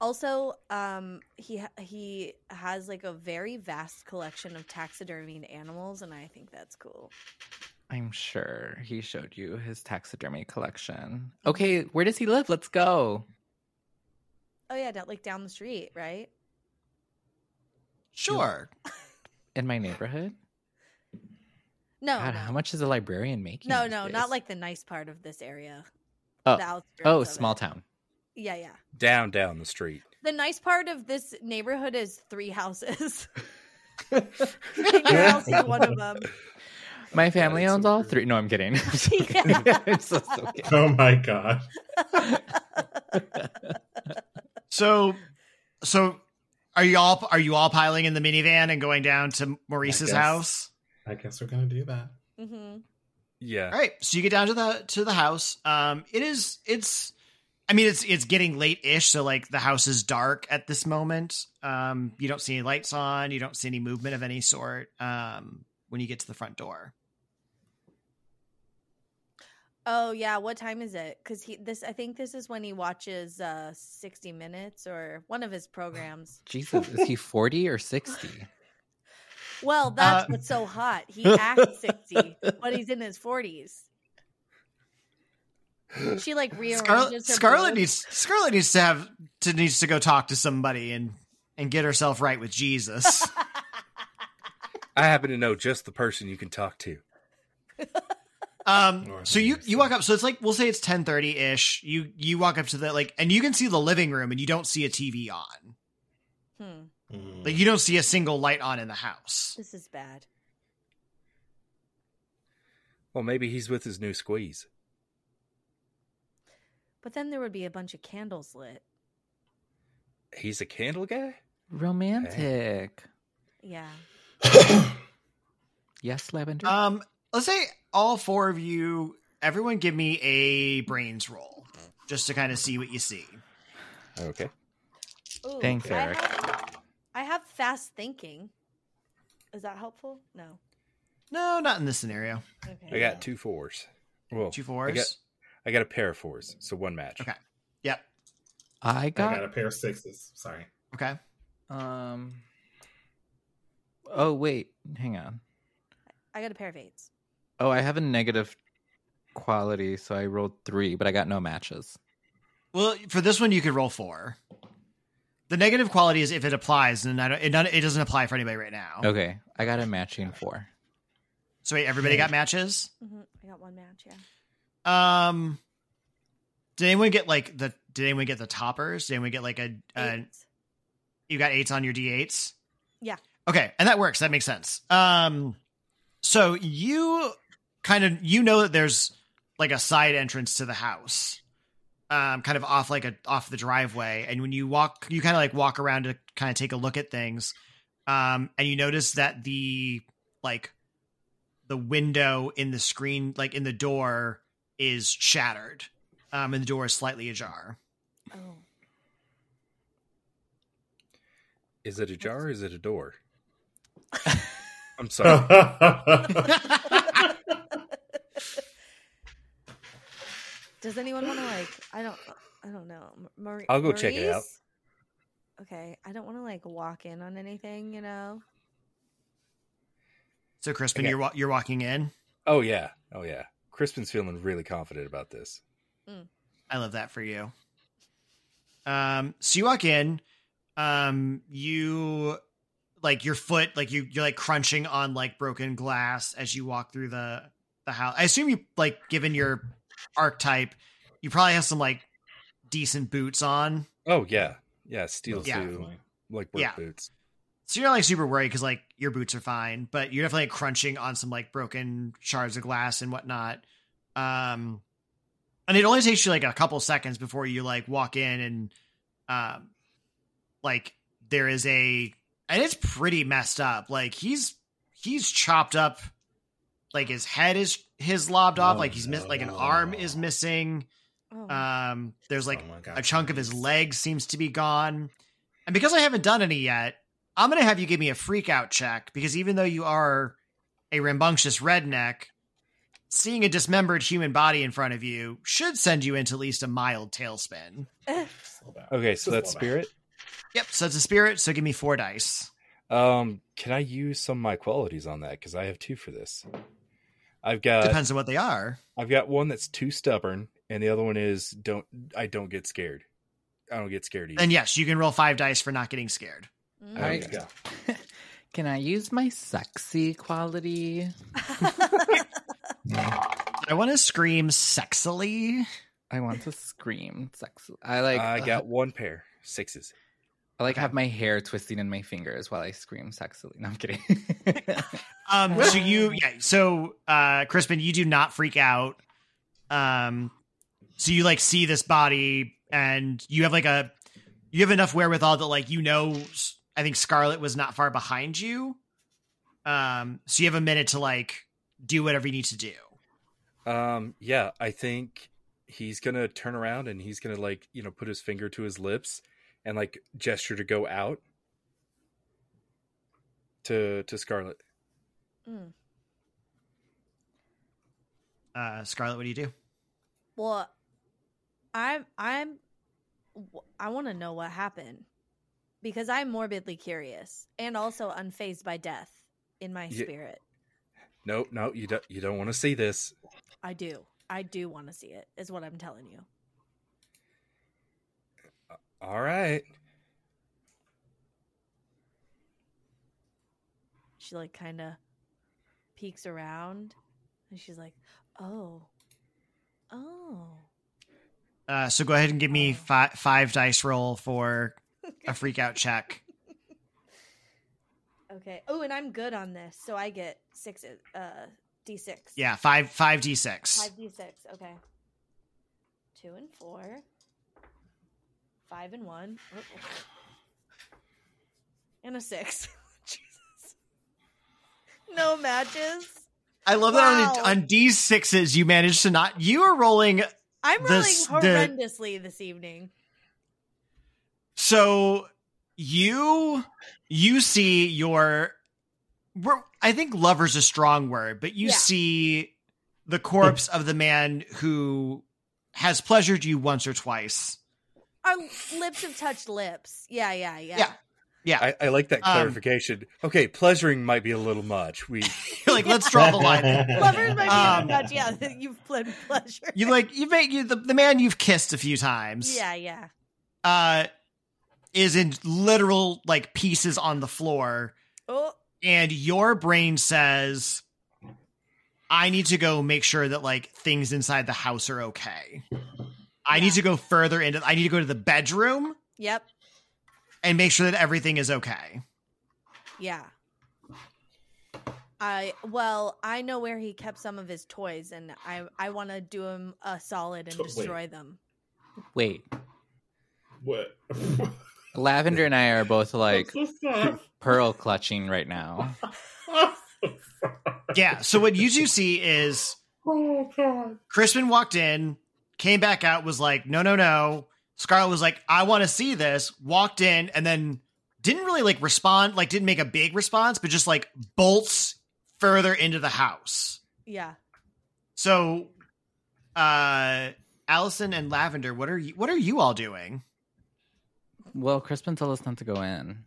Also, um, he he has like a very vast collection of taxidermied animals, and I think that's cool. I'm sure he showed you his taxidermy collection. Mm-hmm. Okay, where does he live? Let's go. Oh yeah, down, like down the street, right? Sure. In my neighborhood? No, God, no. how much is a librarian making? no, no, days? not like the nice part of this area. Oh, oh, small it. town. Yeah, yeah. Down, down the street. The nice part of this neighborhood is three houses. and your house is one of them. My family is so owns all three. No, I'm kidding. Yeah. I'm so, so kidding. oh my God. So, so are you all are you all piling in the minivan and going down to Maurice's guess. house? I guess we're gonna do that. Mm-hmm. Yeah. All right. So you get down to the to the house. Um, it is it's. I mean, it's it's getting late ish, so like the house is dark at this moment. Um, you don't see any lights on. You don't see any movement of any sort. Um, when you get to the front door. Oh yeah, what time is it? Because he this I think this is when he watches uh 60 Minutes or one of his programs. Jesus, is he 40 or 60? Well, that's Uh, what's so hot. He acts 60, but he's in his 40s. She like rearranges Scarlett, her Scarlett boobs. needs Scarlett needs to have to needs to go talk to somebody and and get herself right with Jesus. I happen to know just the person you can talk to. Um, so you you walk up. So it's like we'll say it's ten thirty ish. You you walk up to the like, and you can see the living room, and you don't see a TV on. Hmm, Mm. Like you don't see a single light on in the house. this is bad. Well, maybe he's with his new squeeze. But then there would be a bunch of candles lit. He's a candle guy? Romantic. Yeah. Yes, Lavender. Um, let's say all four of you, everyone, give me a brains roll just to kind of see what you see. Okay. Ooh, Thanks, I Eric. have, I have fast thinking. Is that helpful? No. No, not in this scenario. Okay. I got two fours. Well, Two I fours. got, I got a pair of fours, so one match. Okay. Yep. I I got, got a pair of sixes. Sorry. Okay. um. Oh wait, hang on. I got a pair of eights. Oh, I have a negative quality, so I rolled three, but I got no matches. Well, for this one, you could roll four. The negative quality is if it applies, and I don't, it, it doesn't apply for anybody right now. Okay, I got a matching four. So wait, everybody got matches. hmm I got one match. Yeah. Um, did anyone get like the? Did anyone get the toppers? Did anyone get like a? a you got eights on your d8s. Yeah. Okay, and that works. That makes sense. Um, so you kind of you know that there's like a side entrance to the house, um, kind of off like a off the driveway, and when you walk, you kind of like walk around to kind of take a look at things, um, and you notice that the like the window in the screen, like in the door, is shattered, um, and the door is slightly ajar. Oh. Is it ajar or is it a door? I'm sorry. Does anyone want to like? I don't. I don't know. M- Marie, I'll go check it out. Okay, I don't want to like walk in on anything. You know. So, Crispin, Okay. you're you're walking in. oh yeah. Oh yeah. Crispin's feeling really confident about this. I love that for you. Um, so you walk in, um, you like your foot, like you you're like crunching on like broken glass as you walk through the the house. I assume you like, given your archetype, you probably have some like decent boots on. Oh yeah. Yeah, steel Yeah. too. Like work Yeah. boots. So you're not like super worried because like your boots are fine, but you're definitely like, crunching on some like broken shards of glass and whatnot. Um, and it only takes you like a couple seconds before you like walk in and, um, like there is a, and it's pretty messed up. Like he's he's chopped up, like his head is his lobbed off, Oh, like he's miss like an arm is missing. Oh. Um, there's like Oh God, a chunk of his please. leg seems to be gone. And because I haven't done any yet, I'm going to have you give me a freak out check because even though you are a rambunctious redneck, seeing a dismembered human body in front of you should send you into at least a mild tailspin. Okay, so that's spirit. Yep, so it's a spirit, so give me four dice. Um, can I use some of my qualities on that? Because I have two for this. I've got Depends on what they are. I've got one that's too stubborn, and the other one is don't I don't get scared. I don't get scared either. Then yes, you can roll five dice for not getting scared. Mm. There you go. Can I use my sexy quality? I want to scream sexily. I want to scream sexily. I like. I got one pair sixes. I like have my hair twisting in my fingers while I scream sexily. No, I'm kidding. Um, so you, yeah, so, uh, Crispin, you do not freak out. Um, so you like see this body and you have like a, you have enough wherewithal that like, you know, I think Scarlett was not far behind you. Um, so you have a minute to like do whatever you need to do. Um, yeah, I think he's gonna turn around and he's gonna like you know put his finger to his lips and like gesture to go out to to Scarlett. Mm. Uh, Scarlett, what do you do? Well, I'm I'm I want to know what happened because I'm morbidly curious and also unfazed by death in my Yeah. spirit. No, no, you don't. You don't want to see this. I do. I do want to see it. Is what I'm telling you. All right. She like kind of peeks around and she's like, "Oh. Oh." Uh, so go ahead and give me fi- five dice roll for a freak out check. Okay. Oh, and I'm good on this, so I get six. Uh, d six. Yeah, five five d six. Five d six. Okay. Two and four. Five and one. And a six. Jesus. No matches. I love that on, on d sixes you managed to not. You are rolling I'm This- rolling the- horrendously this evening. So you you see your I think lover's a strong word, but you Yeah. see the corpse of the man who has pleasured you once or twice. Our lips have touched lips. Yeah, yeah, yeah. Yeah. Yeah. I, I like that Um, clarification. okay, pleasuring might be a little much. We like let's draw the line. Lovers might be Um, um, much. Yeah, you've played pleasure. You like you make you the, the man you've kissed a few times. Yeah, yeah. Uh is in literal like pieces on the floor Oh, and your brain says i need to go make sure that like things inside the house are okay i Yeah. need to go further into i need to go to the bedroom yep. and make sure that everything is okay Yeah. I well, I know where he kept some of his toys, and I I want to do him a solid and To- wait. destroy them. Wait, what? Lavender and I are both like What's pearl clutching right now. stuff? yeah so what you two see is oh god. crispin walked in came back out was like no no no scarlett was like i want to see this walked in and then didn't really like respond like didn't make a big response but just like bolts further into the house Yeah. So, uh, Alisynn and Lavender, what are you? What are you all doing? Well, Crispin told us not to go in.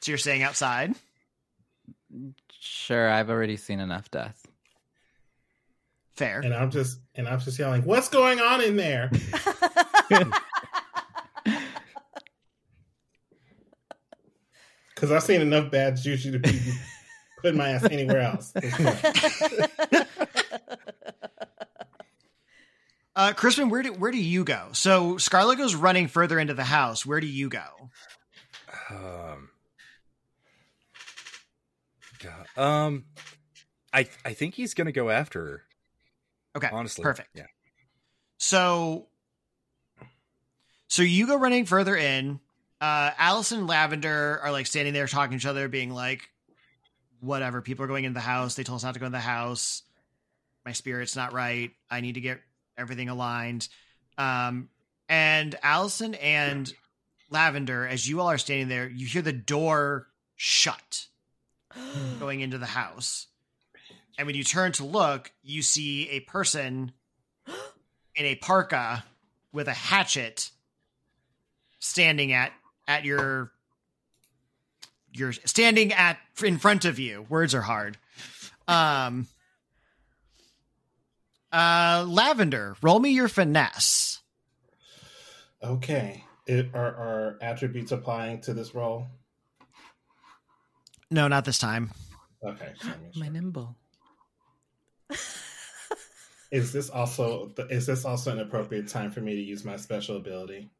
So you're staying outside. Sure, I've already seen enough death. Fair. And I'm just and I'm just yelling, "What's going on in there?" Because I've seen enough bad juju to be putting my ass anywhere else. Uh, Crispin, where do where do you go? So Scarlett goes running further into the house. Where do you go? um, God, um, I I think he's gonna go after her. Okay, Honestly, perfect. Yeah. So, so you go running further in. Uh, Alisynn and Lavender are like standing there talking to each other, being like, "Whatever." People are going into the house. They told us not to go in the house. My spirit's not right. I need to get everything aligned. Um, and Alisynn and Lavender, as you all are standing there, you hear the door shut going into the house. And when you turn to look, you see a person in a parka with a hatchet standing at at your you're standing at in front of you. Words are hard. Um uh Lavender, roll me your finesse. okay. It, are, are attributes applying to this role? No, not this time. Okay. just wanna My nimble. Is this also is this also an appropriate time for me to use my special ability?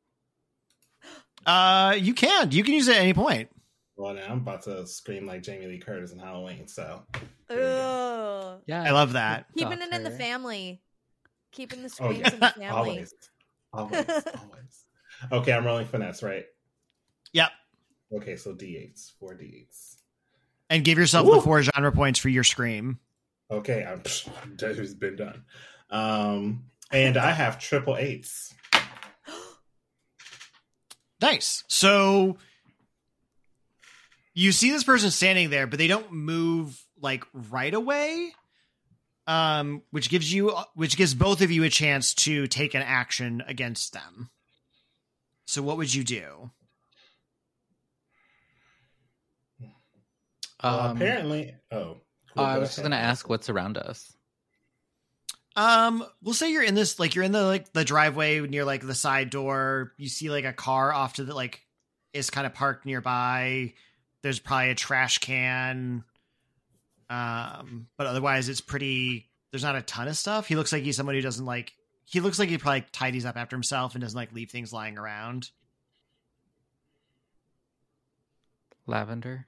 Uh you can. You can use it at any point. Well, now I'm about to scream like Jamie Lee Curtis in Halloween. So Yeah, I love that. Keeping it in the family. Keeping the Oh, screams yeah. in the family. always, always, always. Okay, I'm rolling finesse, right? Yep. Okay, so d8s, four d8s. And give yourself Woo! the four genre points for your scream. Okay, I'm it's been done. Um, and I have triple eights. Nice. So you see this person standing there, but they don't move like right away. um, which gives you, which gives both of you a chance to take an action against them. So, what would you do? Well, Um, apparently, oh, oh, I was just gonna ask what's around us. Um, we'll say you're in this, like you're in the like the driveway near like the side door. You see like a car off to the like is kind of parked nearby. There's probably a trash can. Um, but otherwise it's pretty. There's not a ton of stuff. He looks like he's someone who doesn't like. He looks like he probably tidies up after himself and doesn't like leave things lying around. Lavender.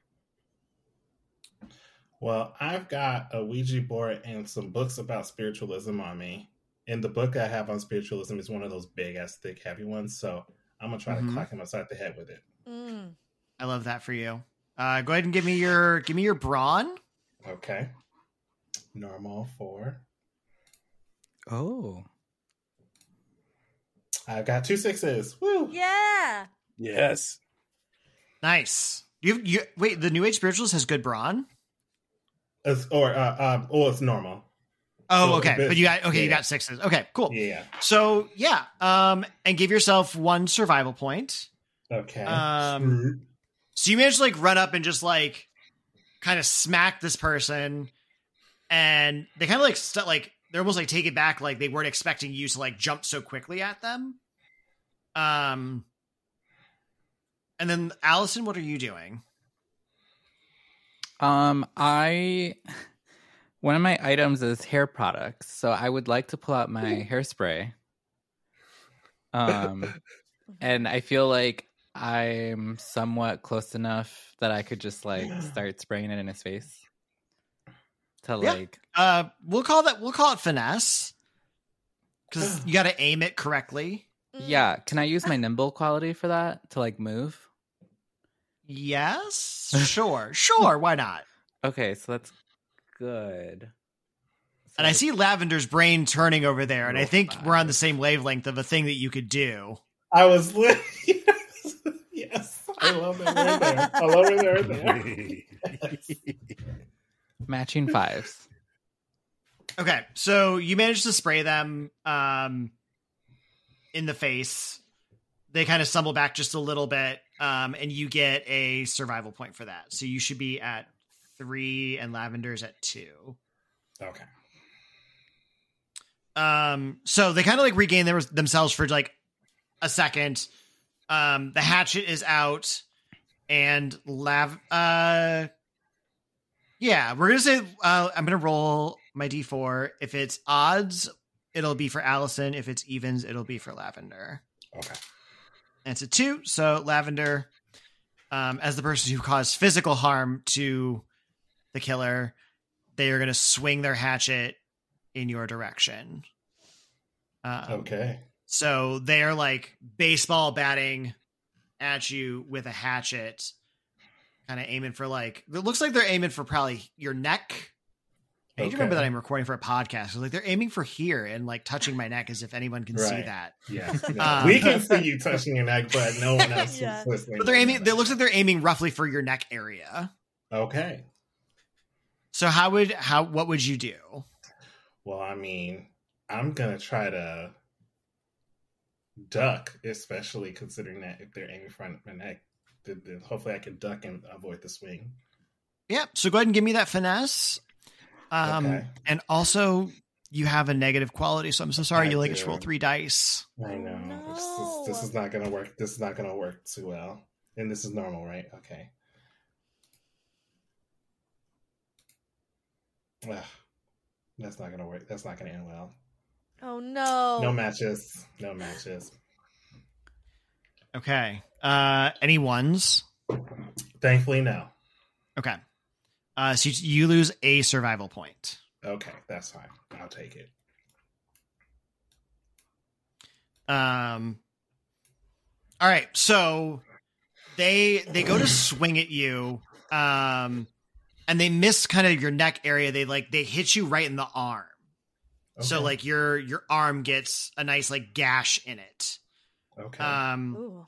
Well, I've got a Ouija board and some books about spiritualism on me. And the book I have on spiritualism is one of those big ass, thick, heavy ones. So I'm gonna try Mhm. to clock him upside the head with it. Mm. I love that for you. Uh, go ahead and give me your give me your brawn. Okay. Normal four. Oh. I've got two sixes. Woo! Yeah. Yes. Nice. You you wait. The New Age spiritualist has good brawn. It's, or uh, um, oh, it's normal. Oh, So, okay. but- But you got okay. You got sixes. Okay, cool. Yeah. So yeah, um, and give yourself one survival point. Okay. Um, So you manage to like run up and just like kind of smack this person, and they kind of like st- like they're almost like take it back, like they weren't expecting you to like jump so quickly at them. Um, and then Alisynn, what are you doing? Um, I one of my items is hair products, so I would like to pull out my hairspray. Um, and I feel like I'm somewhat close enough that I could just like start spraying it in his face. To Yeah. like, Uh, we'll call that we'll call it finesse because you got to aim it correctly. Mm. yeah. Can I use my nimble quality for that to like move? Yes, sure, sure. Why not? Okay, so that's good. And I see Lavender's brain turning over there, and I Roll think we're on the same wavelength of a thing that you could do. I was li- yes, yes. I love that we're there. I love it we're there. matching fives. Okay, so you managed to spray them um, in the face. They kind of stumble back just a little bit, um, and you get a survival point for that. So you should be at three, and Lavender's at two. Okay. Um, so they kind of like regain their, themselves for like a second. Um, the hatchet is out, and lav. Uh, yeah, we're gonna say uh, I'm gonna roll my d4. If it's odds, it'll be for Alisynn. If it's evens, it'll be for Lavender. Okay. And it's a two, so Lavender, um, as the person who caused physical harm to the killer, they are gonna swing their hatchet in your direction. Um, Okay. so they're like baseball batting at you with a hatchet, kind of aiming for like it looks like they're aiming for probably your neck. I need to remember that I'm recording for a podcast. Like they're aiming for here and like touching my neck as if anyone can see that. Yeah. No, Um, we can see you touching your neck, but no one else Yeah. is listening. But they're aiming. It looks like they're aiming roughly for your neck area. Okay. So how would how what would you do? Well, I mean, I'm gonna try to duck, especially considering that if they're aiming for my neck, then, then hopefully I can duck and avoid the swing. Yeah. So go ahead and give me that finesse. Um, Okay. and also you have a negative quality, so I'm so sorry I you like do. roll three dice. I know no. this, is, this is not gonna work. This is not gonna work too well. And this is normal, right? Okay. Ugh. That's not gonna work. That's not gonna end well. Oh no. No matches. No matches. Okay. Uh, any ones? Thankfully, no. Okay. Uh, so you, you lose a survival point. Okay, that's fine. I'll take it. Um. All right. So they they go to swing at you, um, and they miss kind of your neck area. They like they hit you right in the arm. So like your your arm gets a nice like gash in it. okay, Um, Ooh.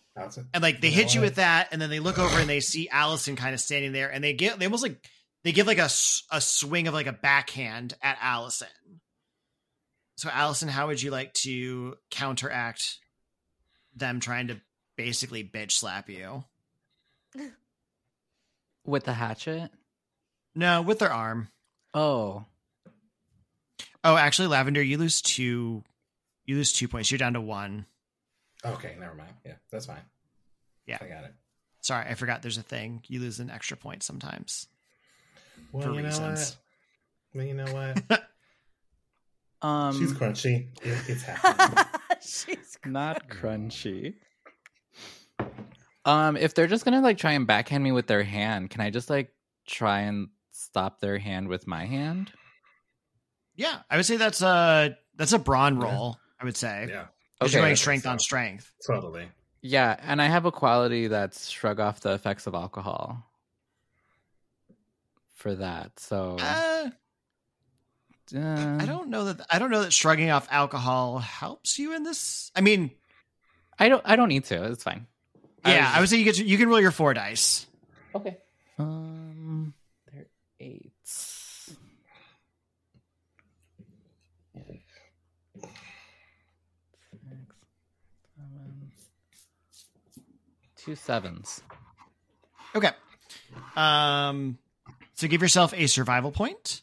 And like they You hit you what? with that, and then they look over and they see Alisynn kind of standing there, and they get they almost like they give like a, a swing of like a backhand at Alisynn. So Alisynn, how would you like to counteract them trying to basically bitch slap you? With the hatchet? No, with their arm. Oh. Oh, actually, Lavender, you lose two. You lose two points. You're down to one. Okay, never mind. Yeah, that's fine. Yeah. I got it. Sorry, I forgot. There's a thing. You lose an extra point sometimes. Well, For you know reasons. what? Well, you know what? Um She's crunchy. It, it's happening. She's not crunchy. Um, if they're just gonna like try and backhand me with their hand, can I just like try and stop their hand with my hand? Yeah, I would say that's a that's a brawn Yeah. roll. I would say. yeah, Because Okay, you're going I think strength on strength. totally. Yeah, and I have a quality that's shrug off the effects of alcohol for that. So Uh, uh, I don't know that I don't know that shrugging off alcohol helps you in this. I mean, I don't. I don't need to. It's fine. I yeah, was I would say you get to, you can roll your four dice. Okay. Um, they're eights. Six, seven, two sevens. Okay. Um, so give yourself a survival point.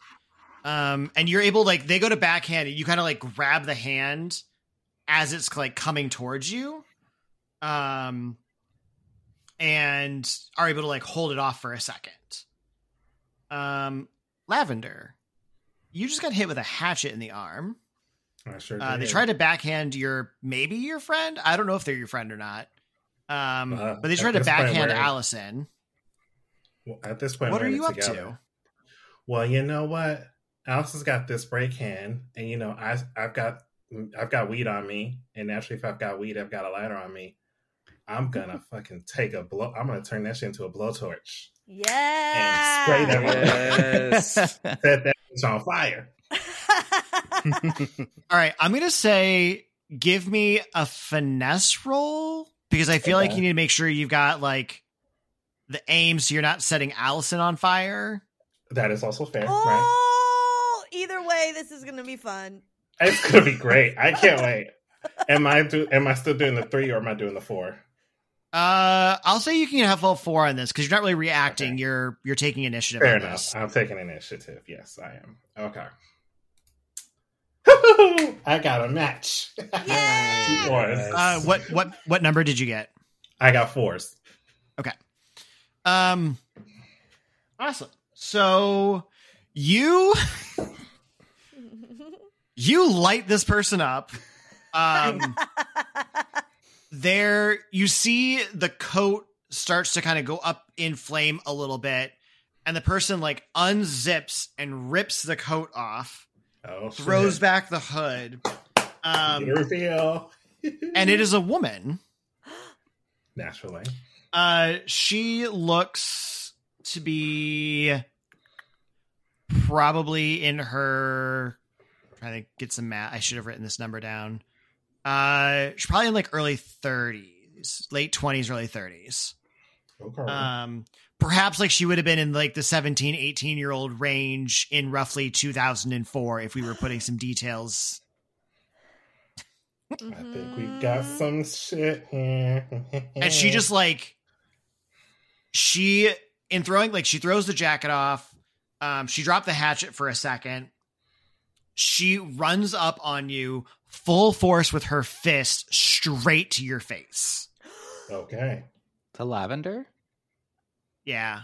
Um, and you're able like they go to backhand it. You kind of like grab the hand as it's like coming towards you. Um, and are able to like hold it off for a second. Um, Lavender, you just got hit with a hatchet in the arm. I sure Uh, they tried to backhand your maybe your friend. I don't know if they're your friend or not. Um, Uh, but they tried to backhand Alisynn. Well, At this point, What we're you up together. to? Well, you know what? Alice has got this break hand, and you know I I've got I've got weed on me, and naturally, if I've got weed, I've got a lighter on me. I'm gonna fucking take a blow. I'm gonna turn that shit into a blowtorch. yeah. And spray that Yes. Set that bitch on fire. All right, I'm gonna say give me a finesse roll because I feel like you need to make sure you've got like the aim so you're not setting Alisynn on fire. That is also fair, right? oh, either way, this is gonna be fun. It's gonna be great. I can't wait. Am I do? Am I still doing the three or am I doing the four? Uh, I'll say you can have all four on this because you're not really reacting. Okay. You're you're taking initiative. Fair on enough. this. I'm taking initiative. Yes, I am. Okay. I got a match. Yay! Two fours. Uh, what what what number did you get? I got fours. Um, awesome. So you you light this person up. Um, there you see the coat starts to kind of go up in flame a little bit, and the person like unzips and rips the coat off, Oh, throws shit. back the hood. Um, reveal. and it is a woman. naturally. Uh, she looks to be probably in her. Trying to get some math. I should have written this number down. Uh, she's probably in like early thirties, late twenties, early thirties. Okay. Um, perhaps like she would have been in like the 17, 18 year old range in roughly 2004 if we were putting some details. I think we got some shit here. And she just like she in throwing like she throws the jacket off. Um, she dropped the hatchet for a second. She runs up on you full force with her fist straight to your face. okay. To lavender. Yeah.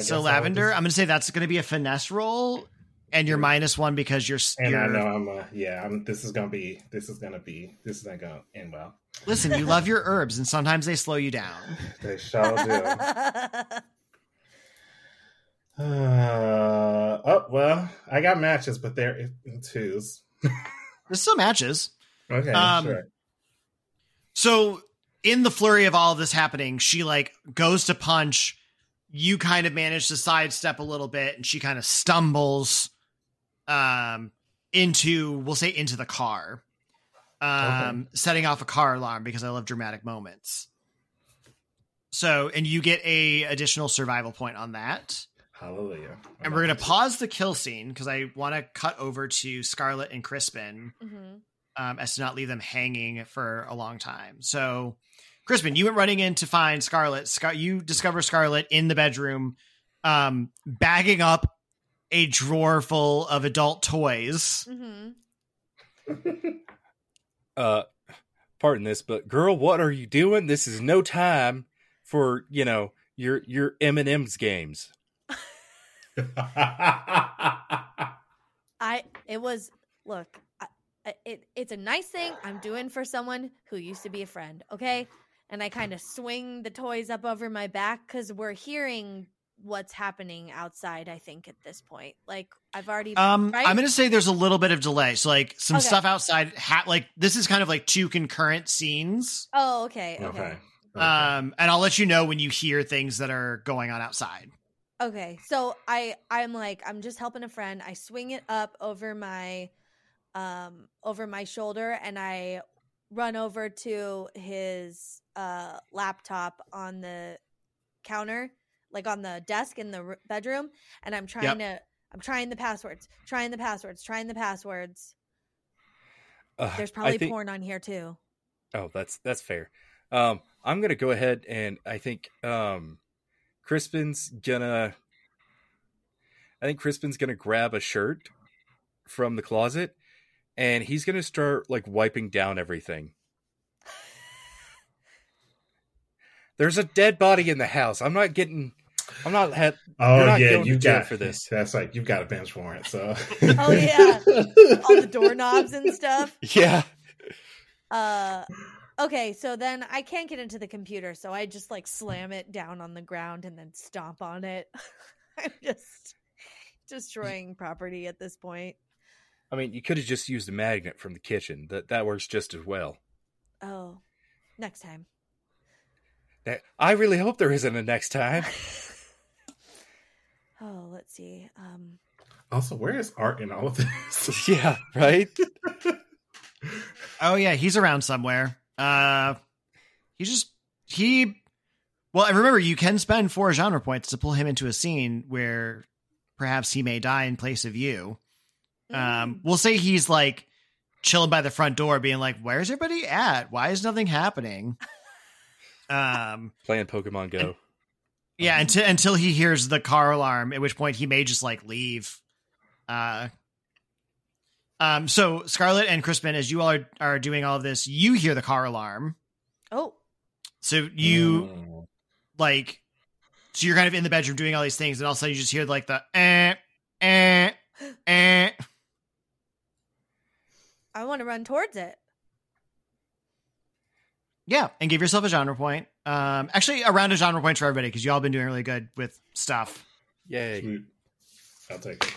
So lavender, just- I'm gonna say that's gonna be a finesse roll, and you're minus one because you're. and you're I know I'm. Uh, yeah, I'm. This is gonna be. This is gonna be. This is not gonna end well. Listen, you love your herbs, and sometimes they slow you down. They shall do. Uh, oh well, I got matches, but they're in twos. There's still matches. Okay, Um, sure. So in the flurry of all of this happening, she like goes to punch. You kind of manage to sidestep a little bit, and she kind of stumbles um into we'll say into the car. Um setting off a car alarm because I love dramatic moments. So, and you get a additional survival point on that. Hallelujah. And we're gonna pause the kill scene because I want to cut over to Scarlett and Crispin hmm um, as to not leave them hanging for a long time. So, Crispin, you went running in to find Scarlett. Scar- you discover Scarlett in the bedroom, um, bagging up a drawer full of adult toys. hmm Uh, pardon this, but girl, what are you doing? This is no time for you know your your M and M's games. I it was look, I, it it's a nice thing I'm doing for someone who used to be a friend, okay? And I kind of swing the toys up over my back cuz we're hearing what's happening outside I think at this point. Like I've already Um, right? I'm going to say there's a little bit of delay. So, like, some Okay. stuff outside, ha- like, this is kind of like two concurrent scenes. Oh, okay. Okay. okay. Um, and I'll let you know when you hear things that are going on outside. Okay, so I I'm like I'm just helping a friend. I swing it up over my um over my shoulder and I run over to his uh laptop on the counter, like on the desk in the r- bedroom, and I'm trying to I'm trying the passwords, trying the passwords, trying the passwords. Uh, There's probably think- porn on here too. Oh, that's that's fair. Um, I'm gonna go ahead and I think um, Crispin's gonna. I think Crispin's gonna grab a shirt from the closet, and he's gonna start like wiping down everything. There's a dead body in the house. I'm not getting. I'm not had. Oh You're not yeah, you got for this. That's like you've got a bench warrant. So. Oh, yeah. All the doorknobs and stuff. Yeah. Uh okay, so then I can't get into the computer, so I just like slam it down on the ground and then stomp on it. I'm just destroying property at this point. I mean, you could have just used a magnet from the kitchen. That that works just as well. Oh, next time. That I really hope there isn't a next time. Oh, let's see. Um Also, where is Art in all of this? yeah. Right. Oh yeah, he's around somewhere. Uh, he just he. Well, and remember, you can spend four genre points to pull him into a scene where perhaps he may die in place of you. Um, mm, we'll say he's like chilling by the front door, being like, "Where's everybody at? Why is nothing happening?" um, Playing Pokemon Go. Yeah, until until he hears the car alarm, at which point he may just like leave. Uh, um, so Scarlett and Crispin, as you all are, are doing all of this, you hear the car alarm. Oh, So you Mm. like, so you're kind of in the bedroom doing all these things, and all of a sudden you just hear like the eh, eh, eh. I want to run towards it. Yeah, and give yourself a genre point. Um, actually, a round of genre points for everybody because you all been doing really good with stuff. Yay. Sweet. I'll take it.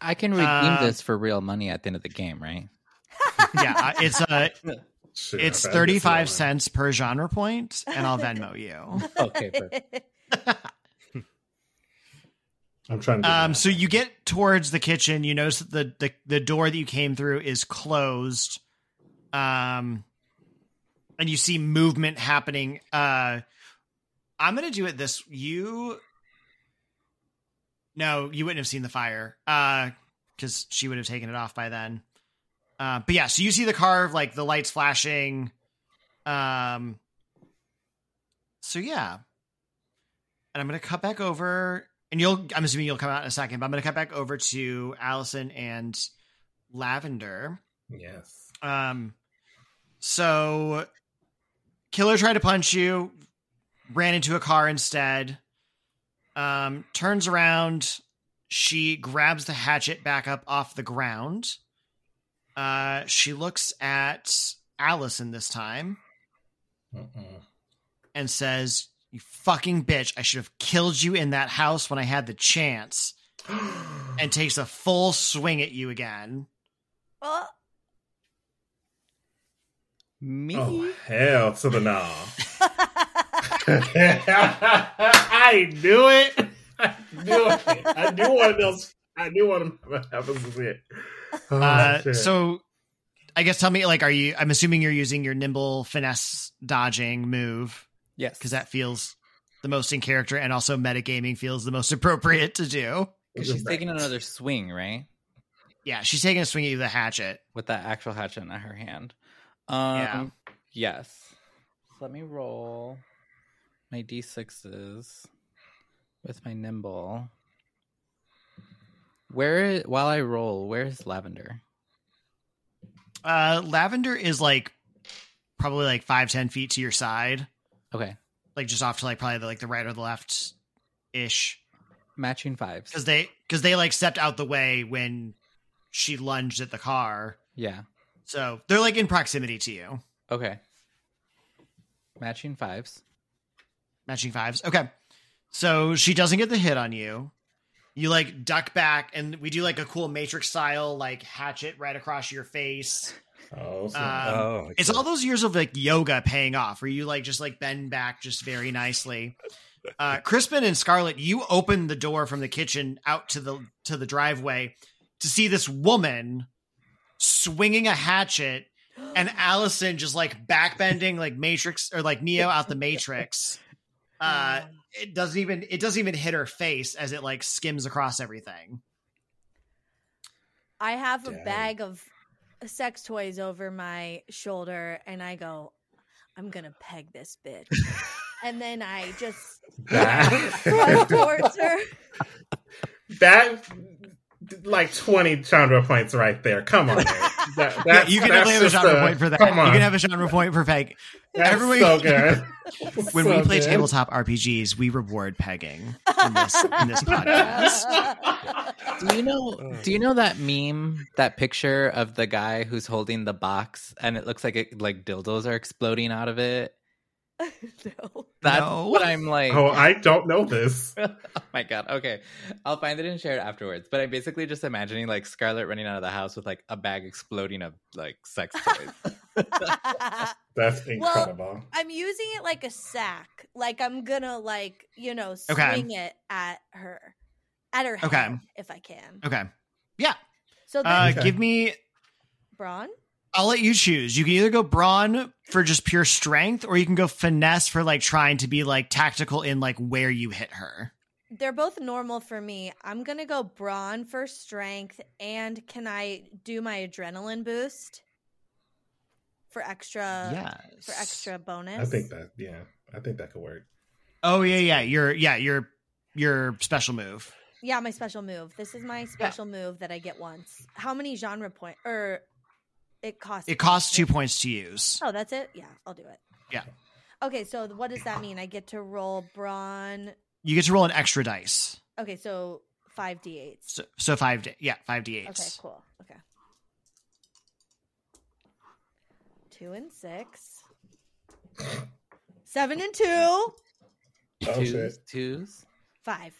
I can redeem Uh, this for real money at the end of the game, right? Yeah, it's uh, Shit, it's I bet thirty it's five lower. cents per genre point, and I'll Venmo you. Okay, perfect. I'm trying to. Um, so you get towards the kitchen. You notice that the, the the door that you came through is closed. Um, and you see movement happening. Uh, I'm gonna do it this. You, no, you wouldn't have seen the fire. Uh, because she would have taken it off by then. Uh, but yeah, so you see the car, like the lights flashing. Um. So yeah, and I'm gonna cut back over, and you'll. I'm assuming you'll come out in a second, but I'm gonna cut back over to Alisynn and Lavender. yes. Um. So, killer tried to punch you, ran into a car instead. Um, turns around. She grabs the hatchet back up off the ground. Uh, she looks at Alisynn this time Mm-mm. and says, "You fucking bitch! I should have killed you in that house when I had the chance." And takes a full swing at you again. Oh, Me? oh hell to the no! I knew it. I knew it. I knew one of those. I knew one of them happens to see it. Oh, Uh, so, I guess tell me, like, are you? I'm assuming you're using your nimble finesse dodging move Yes. because that feels the most in character and also metagaming feels the most appropriate to do. Because she's taking another swing, right? Yeah, she's taking a swing at you with a hatchet. With that actual hatchet in her hand. Um, Yeah. Yes. So let me roll my d6s with my nimble. Where, while I roll, where's Lavender? Uh, Lavender is like probably like five ten feet to your side, Okay. like just off to like probably the, like the right or the left ish, Matching fives. because they because they like stepped out the way when she lunged at the car, Yeah. So they're like in proximity to you. Okay. Matching fives. Matching fives. Okay. So she doesn't get the hit on you. You like duck back and we do like a cool matrix style like hatchet right across your face. Oh, so- Um, oh, It's all those years of like yoga paying off where you like just like bend back just very nicely. Uh Crispin and Scarlett, you open the door from the kitchen out to the to the driveway to see this woman swinging a hatchet and Alisynn just like backbending like Matrix or like Neo out the Matrix. Uh it doesn't even it doesn't even hit her face as it like skims across everything. I have a Dang. bag of sex toys over my shoulder, and I go, "I'm gonna peg this bitch," and then I just that, run towards her. that like 20 genre points right there. Come on. That, Yeah, you can definitely have a just genre a- point for that. Come on. You can have a genre point for Peg. That's everyone- so good. when So we play good. tabletop RPGs, we reward pegging in this in this podcast. Do you know? Do you know that meme, that picture of the guy who's holding the box, and it looks like it, like dildos are exploding out of it? No. That's No. what I'm like. Oh, I don't know this. oh my god. Okay, I'll find it and share it afterwards. But I'm basically just imagining like Scarlett running out of the house with like a bag exploding of like sex toys. That's incredible. I'm using it like a sack. Like I'm gonna like you know swing Okay. it at her, at her Okay. head if I can. Okay. Yeah. So then, Uh, Okay. Give me. Brawn. I'll let you choose. You can either go brawn for just pure strength, or you can go finesse for like trying to be like tactical in like where you hit her. They're both normal for me. I'm gonna go brawn for strength, and can I do my adrenaline boost for extra? yes. For extra bonus. I think that, yeah, I think that could work. Oh yeah, yeah. Your yeah your your special move. Yeah, my special move. This is my special move that I get once. How many genre point or it costs? It costs two points. points to use. Oh, that's it. Yeah, I'll do it. Yeah. Okay, so what does that mean? I get to roll brawn. You get to roll an extra dice. Okay, so five d8s. So so five. d- Yeah, five d eights. Okay, cool. Okay. Two and six. Seven and two. Oh, twos, shit. twos. Five.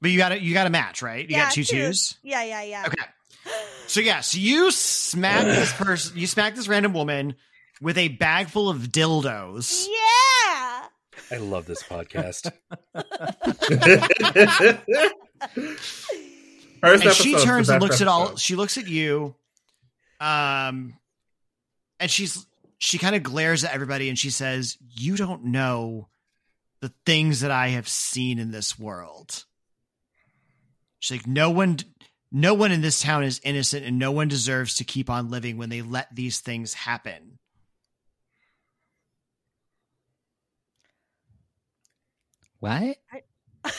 But you got to you got to match, right? You Yeah, got two two. twos. Yeah, yeah, yeah. Okay. So yeah, so you smack this person, you smack this random woman with a bag full of dildos. Yeah. I love this podcast. First and she turns and best looks at all she looks at you um and she's she kind of glares at everybody and she says you don't know the things that i have seen in this world she's like no one no one in this town is innocent and no one deserves to keep on living when they let these things happen What?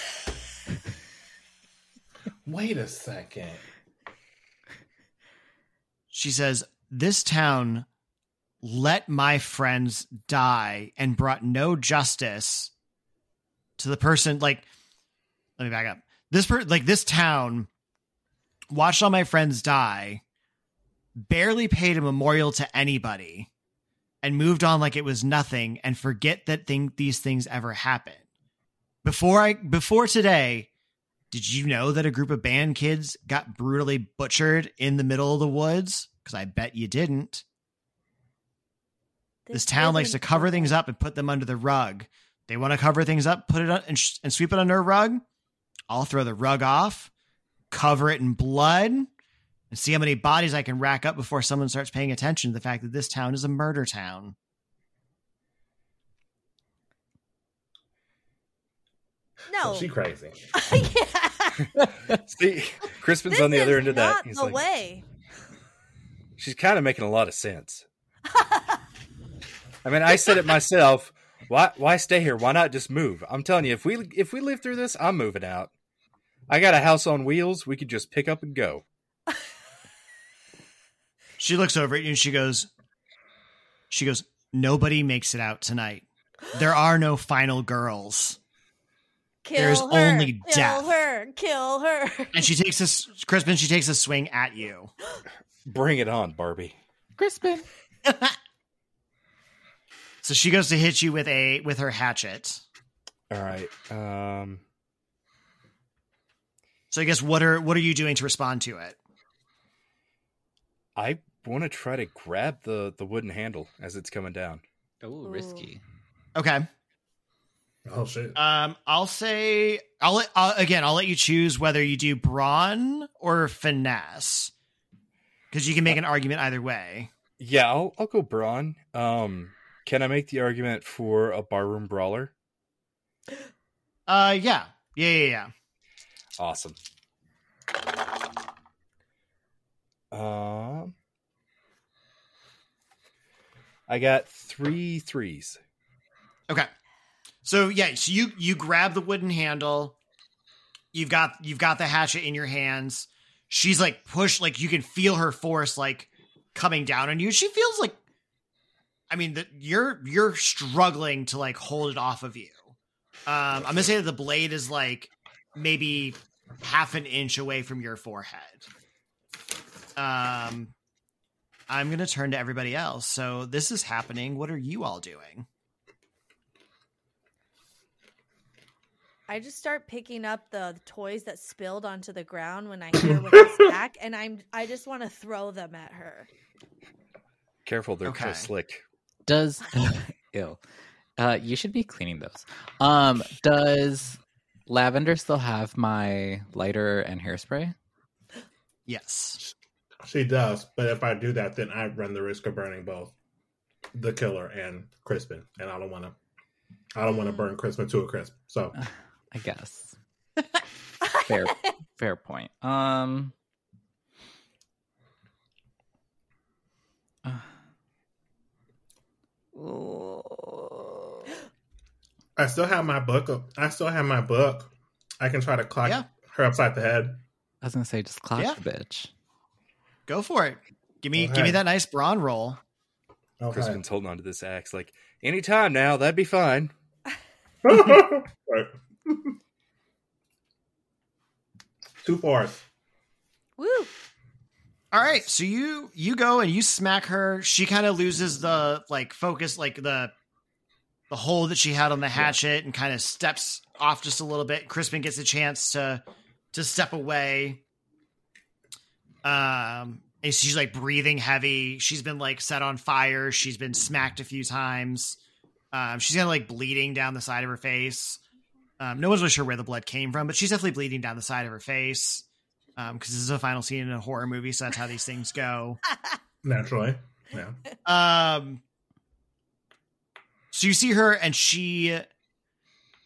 Wait a second. she says this town let my friends die and brought no justice to the person like let me back up this per like this town watched all my friends die barely paid a memorial to anybody and moved on like it was nothing and forget that thing these things ever happened before i before today did you know that a group of band kids got brutally butchered in the middle of the woods? Because I bet you didn't. This, town likes to cover things up and put them under the rug. They want to cover things up, put it on, and, sh- and sweep it under a rug. I'll throw the rug off, cover it in blood, and see how many bodies I can rack up before someone starts paying attention to the fact that this town is a murder town. No. Oh, she crazy. yeah. See, Crispin's This on the other end of that. Not He's the like, way. she's kind of making a lot of sense. I mean, I said it myself. Why why stay here? Why not just move? I'm telling you, if we if we live through this, I'm moving out. I got a house on wheels. We could just pick up and go. She looks over at you and she goes, she goes, nobody makes it out tonight. There are no final girls. Kill There's her. only kill death. her. Kill her. And she takes this, Crispin, she takes a swing at you. Bring it on, Barbie. Crispin. So she goes to hit you with a with her hatchet. All right. Um, So I guess what are what are you doing to respond to it? I want to try to grab the the wooden handle as it's coming down. Oh, risky. Okay. Oh shit. Um, I'll say I'll let uh, again. I'll let you choose whether you do brawn or finesse, because you can make an argument either way. Yeah, I'll I'll go brawn. Um, can I make the argument for a barroom brawler? Uh, yeah, yeah, yeah, yeah. Awesome. Um, I got three threes. Okay. So yeah, so you you grab the wooden handle. You've got you've got the hatchet in your hands. She's like pushed, like you can feel her force like coming down on you. She feels like, I mean, that you're you're struggling to like hold it off of you. Um, I'm gonna say that the blade is like maybe half an inch away from your forehead. Um, I'm gonna turn to everybody else. So this is happening. What are you all doing? I just start picking up the toys that spilled onto the ground when I hear with a snack, and I'm I just want to throw them at her. Careful, they're Okay. okay. slick. Does ew. Uh you should be cleaning those. Um does Lavender still have my lighter and hairspray? Yes. She does, but if I do that, then I run the risk of burning both the killer and Crispin, and I don't want to. I don't want to burn Crispin to a crisp. So I guess. fair fair point. Um uh, I still have my book. I still have my book. I can try to clock Yeah. her upside the head. I was gonna say just clock Yeah. the bitch. Go for it. Give me give me that nice brawn roll. Okay. Crispin's holding on to this axe like anytime now. That'd be fine. right. Two fours. Woo! All right, so you you go and you smack her. She kind of loses the like focus, like the the hold that she had on the hatchet, and kind of steps off just a little bit. Crispin gets a chance to to step away. Um, and she's like breathing heavy. She's been like set on fire. She's been smacked a few times. Um, she's kind of like bleeding down the side of her face. Um, no one's really sure where the blood came from, but she's definitely bleeding down the side of her face. Um, because this is a final scene in a horror movie, so that's how these things go. Naturally. Yeah. Um, so you see her, and she,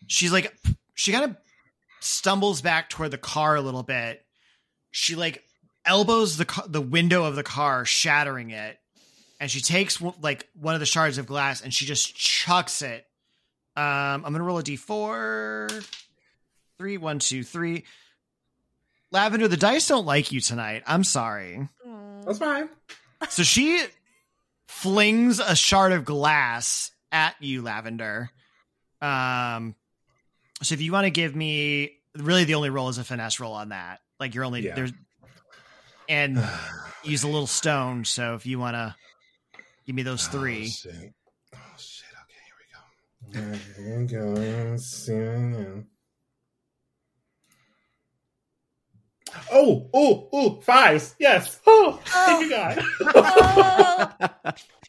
she's like, she kind of stumbles back toward the car a little bit. She like elbows the ca- the window of the car, shattering it, and she takes like one of the shards of glass and she just chucks it. Um, I'm gonna roll a d4. Three, one, two, three. Lavender, the dice don't like you tonight. I'm sorry. That's fine. So she flings a shard of glass at you, Lavender. Um, so if you want to give me, really, the only roll is a finesse roll on that. Like you're only Yeah. there's, and use a little stone. So if you want to give me those three, Oh shit. Oh, shit. Okay, here we go. Here we go. Let's see. Oh, oh, oh, fives. Yes. Oh, thank you, God.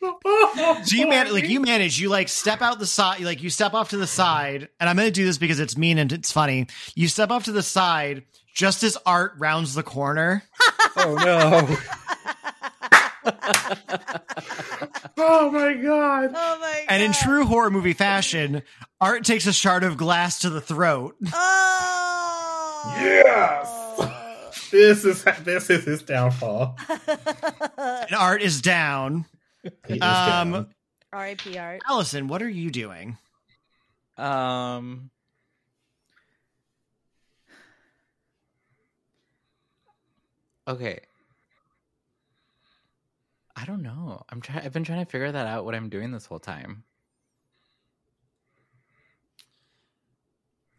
Oh, so you man, like you manage, you like step out the side, like you step off to the side, and I'm going to do this because it's mean and it's funny. You step off to the side just as Art rounds the corner. Oh no! oh my god. Oh my god. And in true horror movie fashion, Art takes a shard of glass to the throat. Oh Yes! This is this is his downfall. And Art is down. He is Um, down. R.I.P. Art. Alisynn, what are you doing? Um. Okay. I don't know. I'm trying. I've been trying to figure that out. What I'm doing this whole time.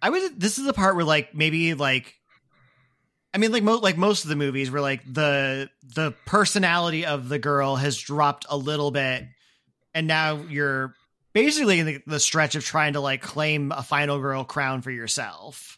I was. This is the part where, like, maybe like, I mean, like, mo- like most of the movies, where like the the personality of the girl has dropped a little bit, and now you're basically in the, the stretch of trying to like claim a final girl crown for yourself.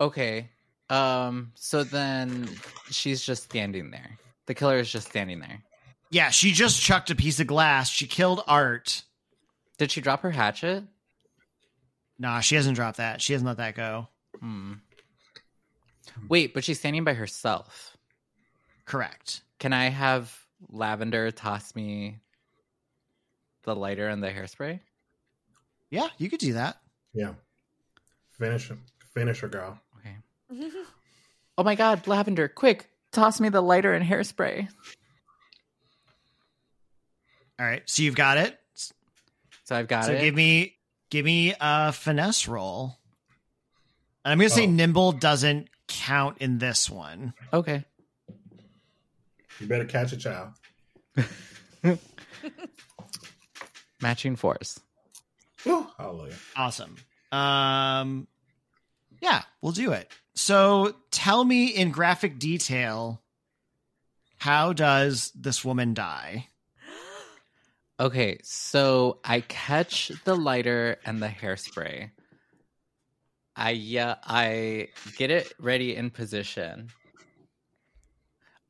Okay. Um. So then she's just standing there. The killer is just standing there. Yeah, she just chucked a piece of glass. She killed Art. Did she drop her hatchet? Nah, she hasn't dropped that. She hasn't let that go. Hmm. Wait, but she's standing by herself. Correct. Can I have Lavender toss me the lighter and the hairspray? Yeah, you could do that. Yeah. Finish him. Finish her, girl. Okay. Oh my god, Lavender, quick, toss me the lighter and hairspray. All right, so you've got it. So I've got so it. give me give me a finesse roll. And I'm gonna say Oh. nimble doesn't count in this one. okay. You better catch a child. Matching force. Woo, hallelujah. Awesome. Um yeah, we'll do it. So tell me in graphic detail how does this woman die? Okay, so I catch the lighter and the hairspray. I yeah, I get it ready in position.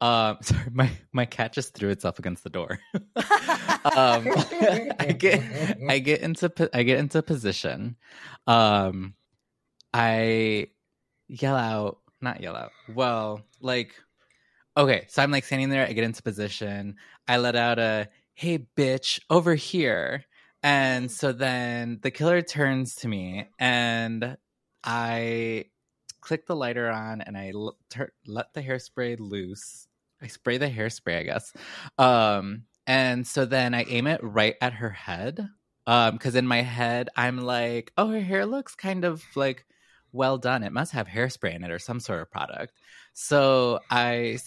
Um, sorry, my my cat just threw itself against the door. um, I get I get into I get into position. Um, I yell out, not yell out. Well, like, okay, so I'm like standing there. I get into position. I let out a "Hey, bitch, over here!" And so then the killer turns to me, and I click the lighter on, and I l- tur- let the hairspray loose. I spray the hairspray, I guess. Um, and so then I aim it right at her head. Um, because in my head, I'm like, oh, her hair looks kind of like well done. It must have hairspray in it or some sort of product. So I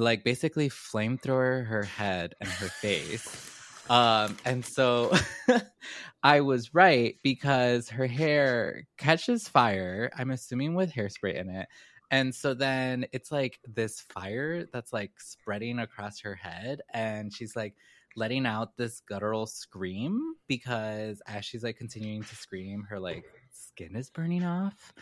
like basically flamethrower her head and her face. Um, and so I was right because her hair catches fire, I'm assuming with hairspray in it. And so then it's like this fire that's like spreading across her head, and she's like letting out this guttural scream because as she's like continuing to scream, her like skin is burning off.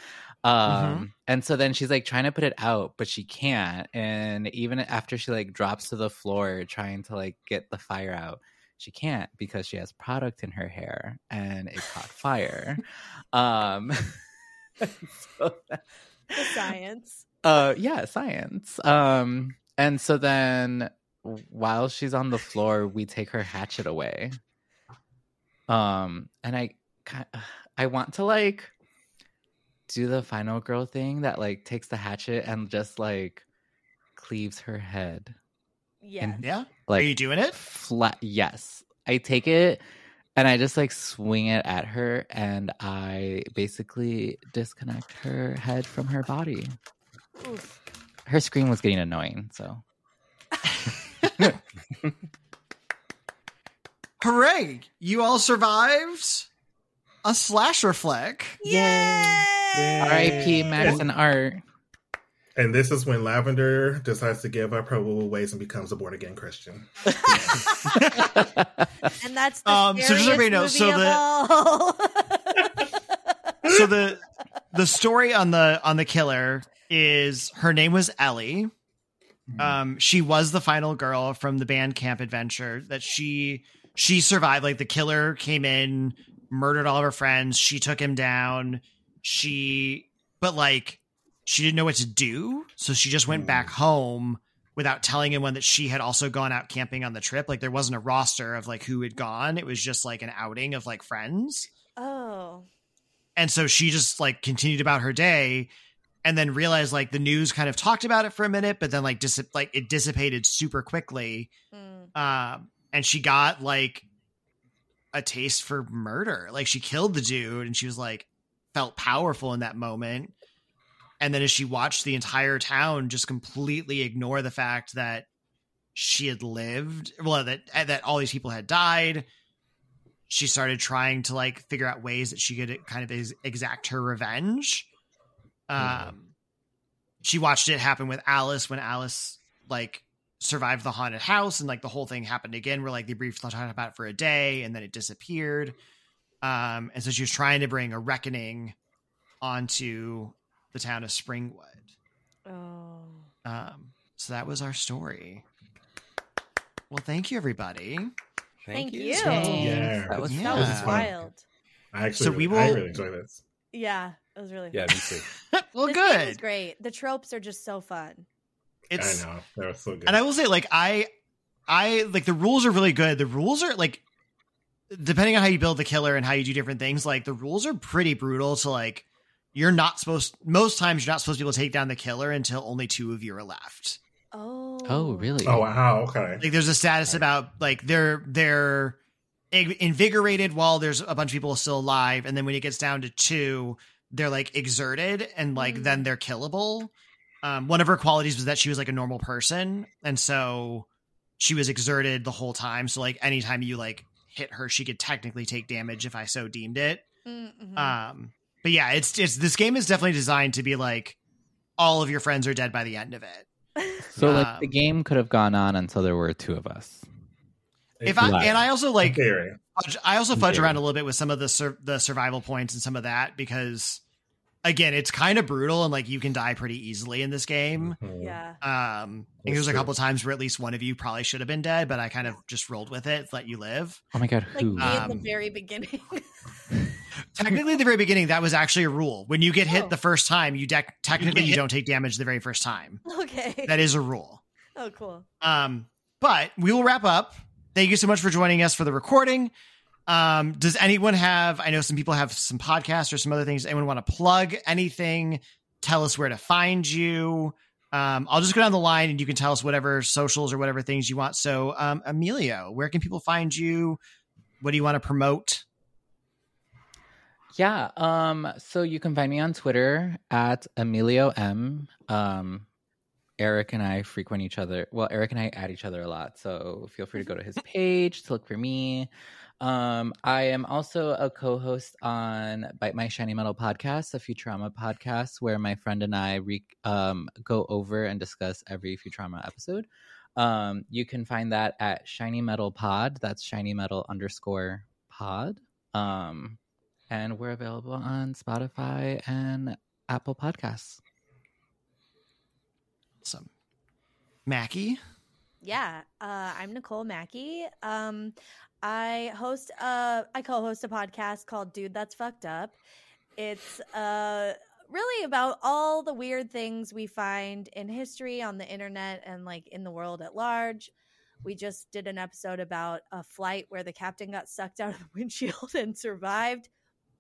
Um, and so then she's like trying to put it out, but she can't. And even after she like drops to the floor trying to like get the fire out, she can't because she has product in her hair and it caught fire. um, so The science. uh yeah science um and so then while she's on the floor we take her hatchet away um and i i want to like do the final girl thing that like takes the hatchet and just like cleaves her head Yeah. Yeah? like Are you doing it? flat yes i take it and i just like swing it at her and i basically disconnect her head from her body Oof. her scream was getting annoying so Hooray! You all survived a slasher flick. Yay! R.I.P. Max and Art. And this is when Lavender decides to give up her woo ways and becomes a born again Christian. And that's the Um, so just so everybody knows, so the- so the the story on the on the killer is her name was Ellie. Um, she was the final girl from the band camp adventure that she she survived. Like the killer came in, murdered all of her friends. She took him down. She, but like, she didn't know what to do, so she just went back home without telling anyone that she had also gone out camping on the trip. Like there wasn't a roster of like who had gone. It was just like an outing of like friends. Oh. And so she just like continued about her day and then realized like the news kind of talked about it for a minute, but then like dis- like it dissipated super quickly. Mm. Um, and she got like a taste for murder. Like she killed the dude and she was like felt powerful in that moment. And then as she watched the entire town just completely ignore the fact that she had lived, well that that all these people had died, she started trying to like figure out ways that she could kind of ex- exact her revenge. Um she watched it happen with Alice when Alice like survived the haunted house and like the whole thing happened again where like they briefly talked about it for a day and then it disappeared um and so she was trying to bring a reckoning onto the town of springwood Oh. um so that was our story well thank you everybody Thank you. Yeah. That was Yeah. That was is wild. I actually, So we really, I will- really enjoy this. Yeah, it was really Yeah, me too. well this game was good great. The tropes are just so fun. It's I know that was so good. and i will say like i i like the rules are really good the rules are like depending on how you build the killer and how you do different things like the rules are pretty brutal to like you're not supposed most times you're not supposed to be able to take down the killer until only two of you are left Oh. Oh, really? oh wow, okay. like there's a status about like they're they're invigorated while there's a bunch of people still alive and then when it gets down to two they're like exerted and like Mm. then they're killable um one of her qualities was that she was like a normal person and so she was exerted the whole time so like anytime you like hit her she could technically take damage if i so deemed it Mm-hmm. um but yeah it's it's this game is definitely designed to be like all of your friends are dead by the end of it So Um, like the game could have gone on until there were two of us. if i Right. and i also like fudge- I also fudge around a little bit with some of the sur- the survival points and some of that because again, it's kind of brutal and like you can die pretty easily in this game. Mhm. yeah. Um, I think there's a true. couple times where at least one of you probably should have been dead, but I kind of just rolled with it, let you live. Oh my god, Like who? me Uh, at the Um, very beginning. Technically, at the very beginning, that was actually a rule. When you get hit Oh. the first time, you dec technically you hit- don't take damage the very first time. okay. That is a rule. oh, cool. Um, but we will wrap up. Thank you so much for joining us for the recording. Um, does anyone have? I know some people have some podcasts or some other things. Anyone want to plug anything? Tell us where to find you. Um, I'll just go down the line and you can tell us whatever socials or whatever things you want. So, um, Emilio, where can people find you? What do you want to promote? Yeah. Um. So you can find me on Twitter at Emilio M. Um. Eric and I frequent each other. Well, Eric and I add each other a lot, so feel free to go to his page to look for me. Um, I am also a co-host on Bite My Shiny Metal podcast, a Futurama podcast, where my friend and I re- um, go over and discuss every Futurama episode. Um, you can find that at Shiny Metal Pod. That's Shiny Metal underscore Pod. Um, and we're available on Spotify and Apple Podcasts. Some Mackie. Yeah, uh, I'm Nicole Mackey. Um, I host a, I co-host a podcast called Dude That's Fucked Up. It's uh, really about all the weird things we find in history, on the internet, and like in the world at large. We just did an episode about a flight where the captain got sucked out of the windshield and survived.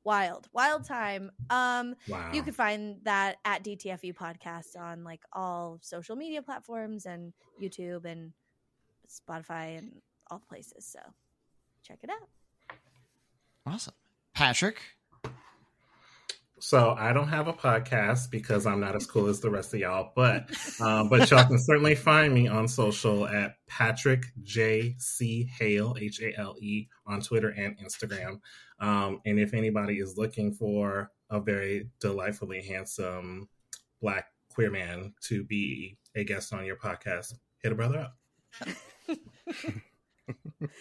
Wild, wild time. Um, Wow. you can find that at DTFU podcast on like all social media platforms and YouTube and Spotify and all places. So check it out. Awesome. Patrick. So I don't have a podcast because I'm not as cool as the rest of y'all, but um, but y'all can certainly find me on social at Patrick J C Hale H A L E on Twitter and Instagram. Um, and if anybody is looking for a very delightfully handsome black queer man to be a guest on your podcast, hit a brother up.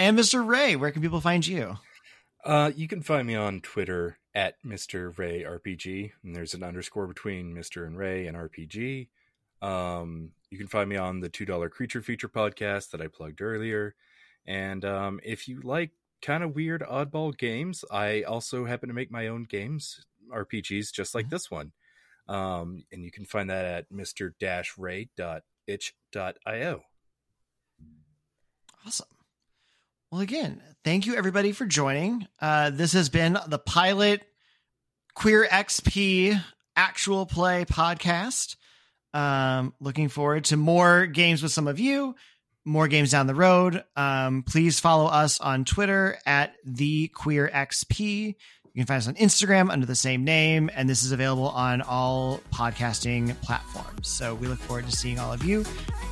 And Mr. Ray, where can people find you? Uh, you can find me on Twitter at Mr. Ray RPG, and there's an underscore between Mr. and Ray and RPG. Um, you can find me on the two dollar creature feature podcast that I plugged earlier. And um, if you like kind of weird oddball games, I also happen to make my own games, RPGs, just like this one. Um, and you can find that at mr-ray.itch.io. Awesome. Well, again, thank you everybody for joining. Uh, this has been the pilot Queer XP actual play podcast. Um, looking forward to more games with some of you, more games down the road. Um, please follow us on Twitter at the Queer XP. You can find us on Instagram under the same name, and this is available on all podcasting platforms. So we look forward to seeing all of you.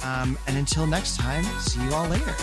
Um, and until next time, see you all later.